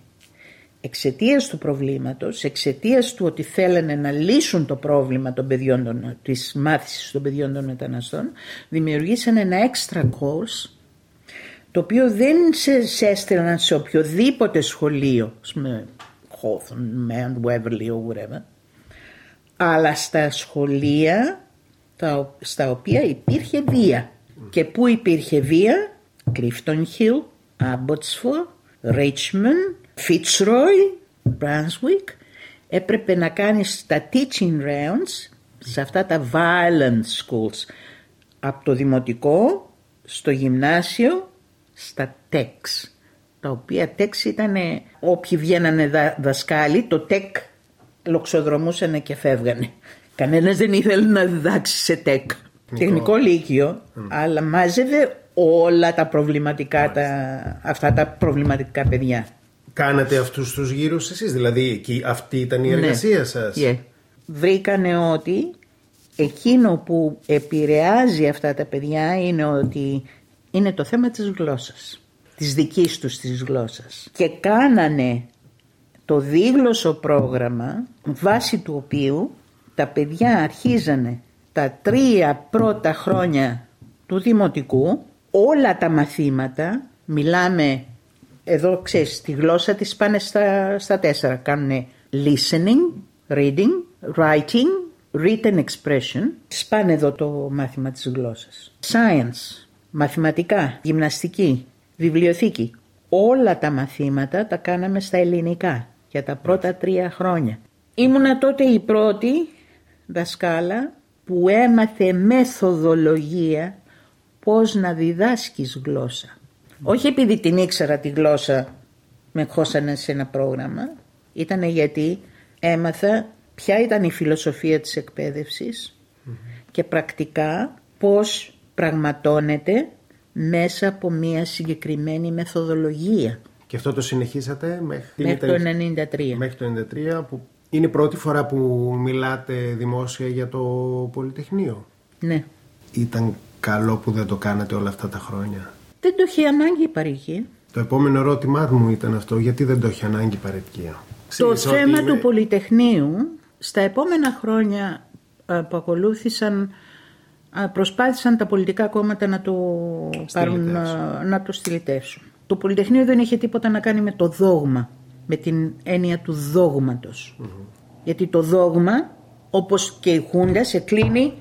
εξαιτίας του προβλήματος, εξαιτίας του ότι θέλανε να λύσουν το πρόβλημα των παιδιών των, της μάθησης των παιδιών των μεταναστών, δημιουργήσανε ένα extra course το οποίο δεν σε, σε έστελναν σε οποιοδήποτε σχολείο, με Hawthorne, Mount Waverly or whatever, αλλά στα σχολεία τα, στα οποία υπήρχε βία. Και πού υπήρχε βία, Clifton Hill, Abbotsford, Richmond, Fitzroy, Brunswick, έπρεπε να κάνεις τα teaching rounds σε αυτά τα violent schools από το δημοτικό στο γυμνάσιο στα TEX τα οποία TEX ήταν όποιοι βγαίνανε δα, δασκάλοι το TEC λοξοδρομούσαν και φεύγανε. Κανένας δεν ήθελε να διδάξει σε TEC τεχνικό λύκειο αλλά μάζευε όλα τα προβληματικά τα, αυτά τα προβληματικά παιδιά Κάνατε αυτούς τους γύρους εσείς, δηλαδή εκεί, αυτή ήταν η ναι. εργασία ναι. σας; Yeah. Βρήκανε ότι εκείνο που επηρεάζει αυτά τα παιδιά είναι ότι είναι το θέμα της γλώσσας, της δικής τους της γλώσσας. Και κάνανε το δίγλωσσο πρόγραμμα βάσει του οποίου τα παιδιά αρχίζανε τα τρία πρώτα χρόνια του δημοτικού όλα τα μαθήματα, μιλάμε εδώ ξέρεις, τη γλώσσα της πάνε στα, στα τέσσερα. Κάνουν listening, reading, writing, written expression. Σπάνε εδώ το μάθημα της γλώσσας. Science, μαθηματικά, γυμναστική, βιβλιοθήκη. Όλα τα μαθήματα τα κάναμε στα ελληνικά για τα πρώτα τρία χρόνια. Ήμουνα τότε η πρώτη δασκάλα που έμαθε μεθοδολογία πώς να διδάσκεις γλώσσα. Όχι επειδή την ήξερα τη γλώσσα με χώσανε σε ένα πρόγραμμα. Ήταν γιατί έμαθα ποια ήταν η φιλοσοφία της εκπαιδευσης και πρακτικά πώς πραγματώνεται μέσα από μια συγκεκριμένη μεθοδολογία. Και αυτό το συνεχίσατε μέχρι, μέχρι το 1993. Μέχρι το 1993 που είναι η πρώτη φορά που μιλάτε δημόσια για το Πολυτεχνείο. Ναι. Ήταν καλό που δεν το κάνατε όλα αυτά τα χρόνια. Δεν το έχει ανάγκη η παροικία. Το επόμενο ερώτημά μου ήταν αυτό, γιατί δεν το έχει ανάγκη η παροικία; Το θέμα του Πολυτεχνείου στα επόμενα χρόνια που ακολούθησαν προσπάθησαν τα πολιτικά κόμματα να το, πάρουν, να το στυλιτεύσουν. Το Πολυτεχνείο δεν είχε τίποτα να κάνει με το δόγμα, με την έννοια του δόγματος. Γιατί το δόγμα, όπως και η Χούντα, σε κλείνει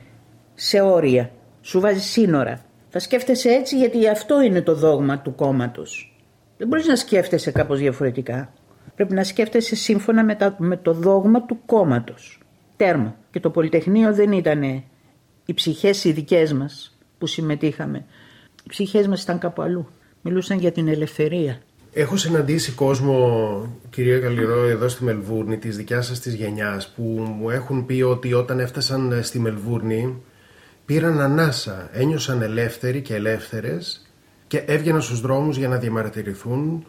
σε όρια. Σου βάζει σύνορα. Θα σκέφτεσαι έτσι γιατί αυτό είναι το δόγμα του κόμματος. Δεν μπορείς να σκέφτεσαι κάπως διαφορετικά. Πρέπει να σκέφτεσαι σύμφωνα με, με το δόγμα του κόμματος. Τέρμα. Και το Πολυτεχνείο δεν ήταν οι ψυχές οι δικές μας που συμμετείχαμε. Οι ψυχές μας ήταν κάπου αλλού. Μιλούσαν για την ελευθερία. Έχω συναντήσει κόσμο, κυρία Καλλιρό, εδώ στη Μελβούρνη, της δικιάς σας της γενιάς, που μου έχουν πει ότι όταν έφτασαν στη Μελβούρνη πήραν ανάσα, ένιωσαν ελεύθεροι και ελεύθερες και έβγαιναν στους δρόμους για να διαμαρτυρηθούν.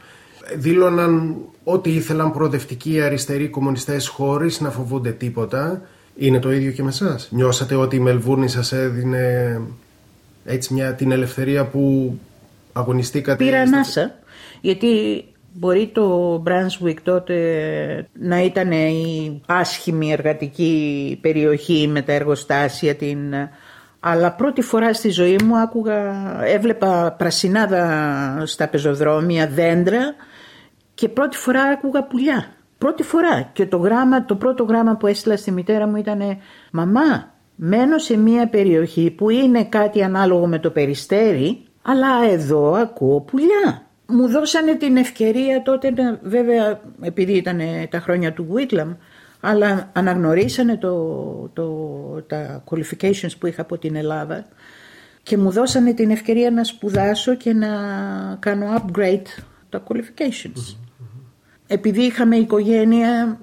Δήλωναν ότι ήθελαν προοδευτικοί αριστεροί κομμουνιστές χωρίς να φοβούνται τίποτα. Είναι το ίδιο και με εσάς. Νιώσατε ότι η Μελβούρνη σας έδινε έτσι μια, την ελευθερία που αγωνιστήκατε. Πήρα ανάσα γιατί Μπορεί το Brunswick τότε να ήταν η άσχημη εργατική περιοχή με τα εργοστάσια την... Αλλά πρώτη φορά στη ζωή μου άκουγα, έβλεπα πρασινάδα στα πεζοδρόμια, δέντρα και πρώτη φορά άκουγα πουλιά. Πρώτη φορά. Και το, γράμμα, το πρώτο γράμμα που έστειλα στη μητέρα μου ήταν «Μαμά, μένω σε μια περιοχή που είναι κάτι ανάλογο με το περιστέρι, αλλά εδώ ακούω πουλιά». Μου δώσανε την ευκαιρία τότε, βέβαια επειδή ήταν τα χρόνια του Whitlam, αλλά αναγνωρίσανε το, το, τα qualifications που είχα από την Ελλάδα και μου δώσανε την ευκαιρία να σπουδάσω και να κάνω upgrade τα qualifications. Επειδή είχαμε οικογένεια,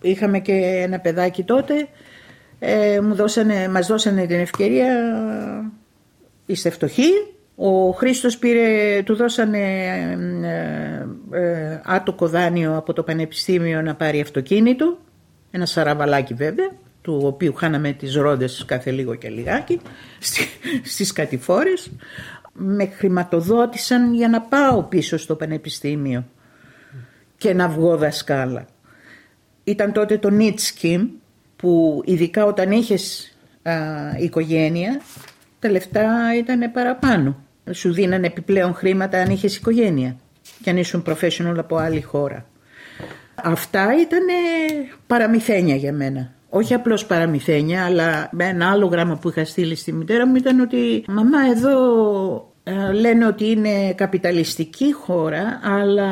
είχαμε και ένα παιδάκι τότε, ε, μου δώσανε, μας δώσανε την ευκαιρία, είστε φτωχοί, ο Χρήστος πήρε, του δώσανε ε, ε, άτοκο δάνειο από το Πανεπιστήμιο να πάρει αυτοκίνητο, ένα σαραβαλάκι βέβαια, του οποίου χάναμε τις ρόντες κάθε λίγο και λιγάκι στις κατηφόρες. Με χρηματοδότησαν για να πάω πίσω στο Πανεπιστήμιο και να βγω δασκάλα. Ήταν τότε το NEET Scheme που ειδικά όταν είχες α, οικογένεια τα λεφτά ήταν παραπάνω σου δίνανε επιπλέον χρήματα αν είχες οικογένεια και αν ήσουν professional από άλλη χώρα. Αυτά ήταν παραμυθένια για μένα. Όχι απλώς παραμυθένια, αλλά με ένα άλλο γράμμα που είχα στείλει στη μητέρα μου ήταν ότι «Μαμά, εδώ ε, λένε ότι είναι καπιταλιστική χώρα, αλλά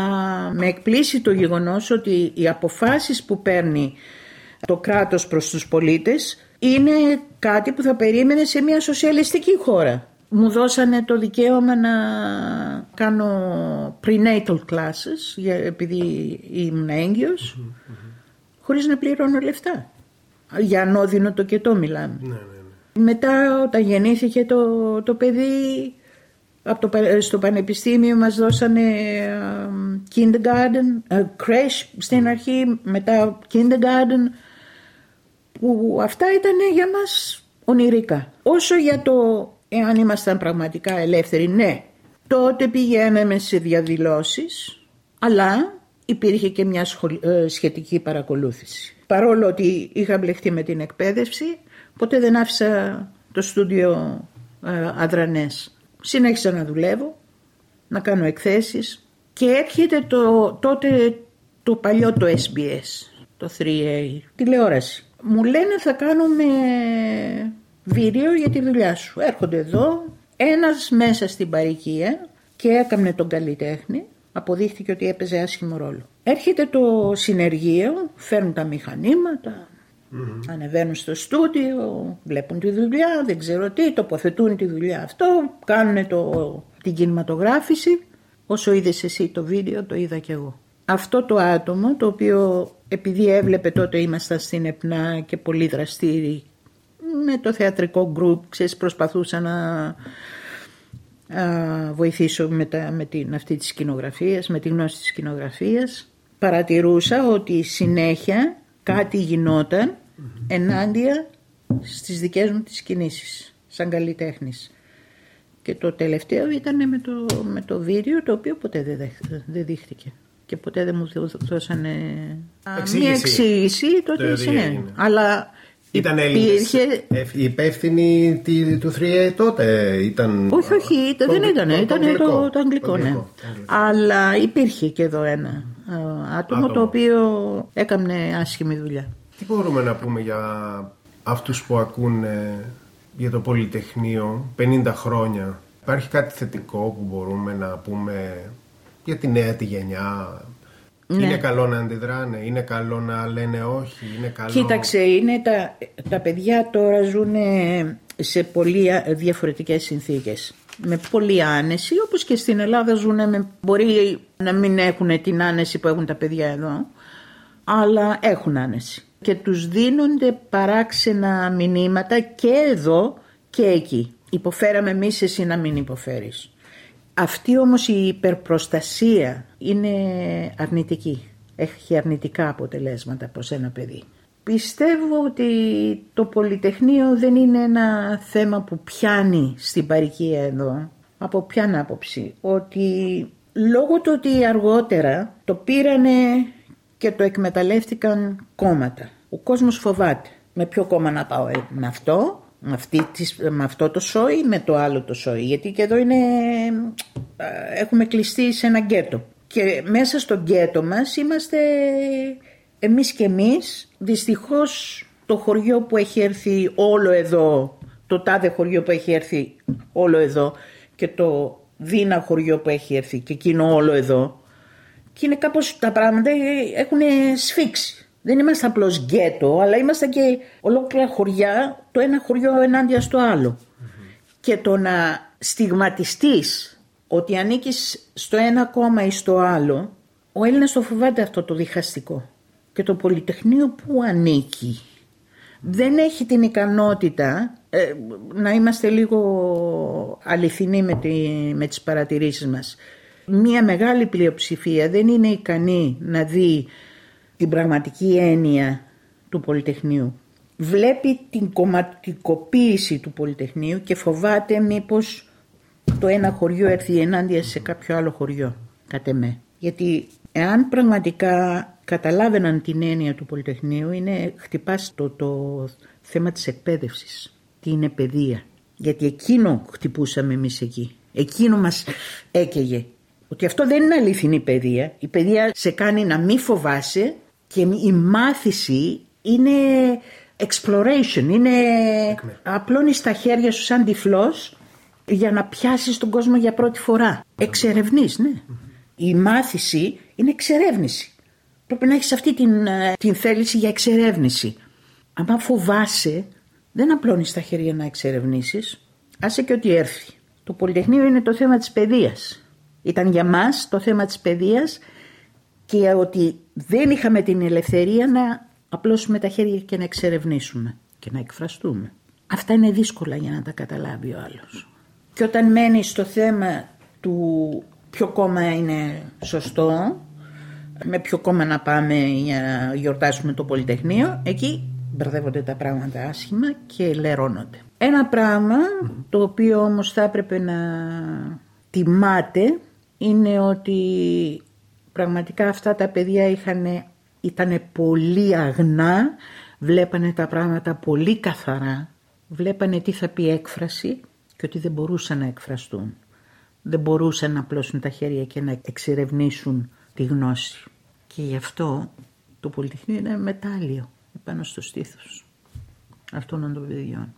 με εκπλήσει το γεγονός ότι οι αποφάσεις που παίρνει το κράτος προς τους πολίτες είναι κάτι που θα περίμενε σε μια σοσιαλιστική χώρα μου δώσανε το δικαίωμα να κάνω prenatal classes επειδή ήμουν έγκυος χωρίς να πληρώνω λεφτά. Για ανώδυνο το κετό μιλάμε. Ναι, ναι, ναι. Μετά όταν γεννήθηκε το, το παιδί από το, στο πανεπιστήμιο μας δώσανε kindergarten, uh, crash στην αρχή, μετά kindergarten που αυτά ήταν για μας ονειρικά. Όσο για το Εάν ήμασταν πραγματικά ελεύθεροι, ναι, τότε πηγαίναμε σε διαδηλώσεις, αλλά υπήρχε και μια ε, σχετική παρακολούθηση. Παρόλο ότι είχα μπλεχτεί με την εκπαίδευση, ποτέ δεν άφησα το στούντιο ε, αδρανές. Συνέχισα να δουλεύω, να κάνω εκθέσεις και έρχεται το, τότε το παλιό το SBS, το 3A, τηλεόραση. Μου λένε θα κάνουμε βίντεο για τη δουλειά σου. Έρχονται εδώ, ένας μέσα στην παροικία και έκανε τον καλλιτέχνη, αποδείχθηκε ότι έπαιζε άσχημο ρόλο. Έρχεται το συνεργείο, φέρνουν τα μηχανήματα, Ανεβαίνουν στο στούντιο, βλέπουν τη δουλειά, δεν ξέρω τι, τοποθετούν τη δουλειά αυτό, κάνουν το, την κινηματογράφηση. Όσο είδες εσύ το βίντεο, το είδα κι εγώ. Αυτό το άτομο, το οποίο επειδή έβλεπε τότε ήμασταν στην ΕΠΝΑ και πολύ δραστήριοι με το θεατρικό γκρουπ, ξέρεις, προσπαθούσα να βοηθήσω με, τα, με την, αυτή της σκηνογραφίας, με τη γνώση της σκηνογραφίας. Παρατηρούσα ότι συνέχεια κάτι γινόταν ενάντια στις δικές μου τις κινήσεις, σαν καλλιτέχνης. Και το τελευταίο ήταν με το, με το βίντεο το οποίο ποτέ δεν, δεν δείχτηκε και ποτέ δεν μου δώσανε μια εξήγηση τότε ναι. Αλλά ήταν Έλληνες υπήρχε... υπεύθυνοι του 3 τότε ήταν... Όχι, όχι, το, δεν ήταν, ήταν το, το, αγγλικό, ναι. Αλλά υπήρχε και εδώ ένα άτομο, το οποίο έκανε άσχημη δουλειά. Τι μπορούμε να πούμε για αυτούς που ακούνε για το Πολυτεχνείο 50 χρόνια; Υπάρχει κάτι θετικό που μπορούμε να πούμε για τη νέα τη γενιά, ναι. Είναι καλό να αντιδράνε, είναι καλό να λένε όχι, είναι καλό... Κοίταξε, είναι τα, τα παιδιά τώρα ζουν σε πολύ διαφορετικές συνθήκες. Με πολύ άνεση, όπως και στην Ελλάδα ζουν με... Μπορεί να μην έχουν την άνεση που έχουν τα παιδιά εδώ, αλλά έχουν άνεση. Και τους δίνονται παράξενα μηνύματα και εδώ και εκεί. Υποφέραμε εμείς, εσύ να μην υποφέρεις. Αυτή όμως η υπερπροστασία είναι αρνητική. Έχει αρνητικά αποτελέσματα προς ένα παιδί. Πιστεύω ότι το Πολυτεχνείο δεν είναι ένα θέμα που πιάνει στην παροικία εδώ. Από ποια άποψη. Ότι λόγω του ότι αργότερα το πήρανε και το εκμεταλλεύτηκαν κόμματα. Ο κόσμος φοβάται. Με ποιο κόμμα να πάω, ε, με αυτό, με, αυτή, με αυτό το σόι, με το άλλο το σόι. Γιατί και εδώ είναι, ε, έχουμε κλειστεί σε ένα γκέτο. Και μέσα στο γκέτο μας είμαστε εμείς και εμείς. Δυστυχώς το χωριό που έχει έρθει όλο εδώ, το τάδε χωριό που έχει έρθει όλο εδώ και το δίνα χωριό που έχει έρθει και εκείνο όλο εδώ και είναι κάπως τα πράγματα έχουν σφίξει. Δεν είμαστε απλώς γκέτο, αλλά είμαστε και ολόκληρα χωριά, το ένα χωριό ενάντια στο άλλο. Και το να στιγματιστείς ότι ανήκεις στο ένα κόμμα ή στο άλλο, ο Έλληνας το φοβάται αυτό το διχαστικό. Και το Πολυτεχνείο που ανήκει δεν έχει την ικανότητα ε, να είμαστε λίγο αληθινοί με, τη, με τις παρατηρήσεις μας. Μία μεγάλη πλειοψηφία δεν είναι ικανή να δει την πραγματική έννοια του Πολυτεχνείου. Βλέπει την κομματικοποίηση του Πολυτεχνείου και φοβάται μήπως το ένα χωριό έρθει ενάντια σε κάποιο άλλο χωριό, κατ' εμέ. Γιατί εάν πραγματικά καταλάβαιναν την έννοια του Πολυτεχνείου είναι χτυπάς το, το θέμα της εκπαίδευσης. Τι είναι παιδεία. Γιατί εκείνο χτυπούσαμε εμείς εκεί. Εκείνο μας έκαιγε. Ότι αυτό δεν είναι αληθινή παιδεία. Η παιδεία σε κάνει να μην φοβάσαι και η μάθηση είναι exploration. Είναι απλώνεις τα χέρια σου σαν τυφλός για να πιάσεις τον κόσμο για πρώτη φορά. Εξερευνείς, ναι. Η μάθηση είναι εξερεύνηση. Πρέπει να έχεις αυτή την, ε, την θέληση για εξερεύνηση. Αν φοβάσαι, δεν απλώνεις τα χέρια να εξερευνήσεις. Άσε και ότι έρθει. Το Πολυτεχνείο είναι το θέμα της παιδείας. Ήταν για μας το θέμα της παιδείας και ότι δεν είχαμε την ελευθερία να απλώσουμε τα χέρια και να εξερευνήσουμε και να εκφραστούμε. Αυτά είναι δύσκολα για να τα καταλάβει ο άλλος. Και όταν μένει στο θέμα του ποιο κόμμα είναι σωστό, με ποιο κόμμα να πάμε για να γιορτάσουμε το Πολυτεχνείο, εκεί μπερδεύονται τα πράγματα άσχημα και λερώνονται. Ένα πράγμα το οποίο όμως θα έπρεπε να τιμάται είναι ότι πραγματικά αυτά τα παιδιά είχαν, ήταν πολύ αγνά, βλέπανε τα πράγματα πολύ καθαρά, βλέπανε τι θα πει έκφραση και ότι δεν μπορούσαν να εκφραστούν. Δεν μπορούσαν να απλώσουν τα χέρια και να εξερευνήσουν τη γνώση. Και γι' αυτό το Πολυτεχνείο είναι μετάλλιο πάνω στο στήθος αυτών των παιδιών.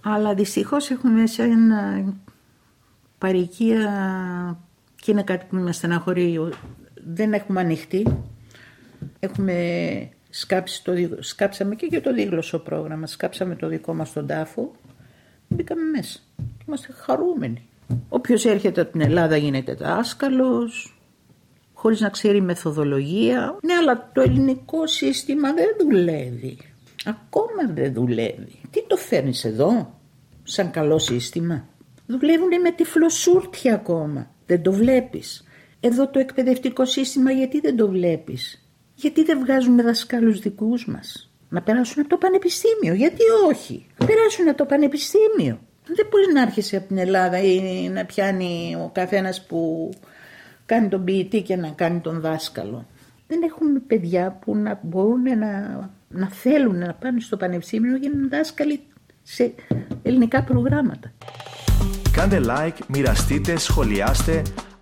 Αλλά δυστυχώς έχουμε σε ένα παροικία και είναι κάτι που με στεναχωρεί. Δεν έχουμε ανοιχτεί. Έχουμε σκάψει το, σκάψαμε και για το δίγλωσσο πρόγραμμα. Σκάψαμε το δικό μας τον τάφο. Μπήκαμε μέσα. Είμαστε χαρούμενοι. Όποιος έρχεται από την Ελλάδα γίνεται δάσκαλος, χωρίς να ξέρει μεθοδολογία. Ναι, αλλά το ελληνικό σύστημα δεν δουλεύει. Ακόμα δεν δουλεύει. Τι το φέρνεις εδώ, σαν καλό σύστημα; Δουλεύουν με τη φλωσούρτια ακόμα. Δεν το βλέπεις. Εδώ το εκπαιδευτικό σύστημα γιατί δεν το βλέπεις; Γιατί δεν βγάζουμε δασκάλους δικούς μας; Να περάσουν από το πανεπιστήμιο. Γιατί όχι; Να περάσουν από το πανεπιστήμιο. Δεν μπορεί να έρχεσαι από την Ελλάδα ή να πιάνει ο καθένας που κάνει τον ποιητή και να κάνει τον δάσκαλο. Δεν έχουν παιδιά που να μπορούν να, να θέλουν να πάνε στο πανεπιστήμιο για να δάσκαλοι σε ελληνικά προγράμματα. Κάντε like, μοιραστείτε, σχολιάστε,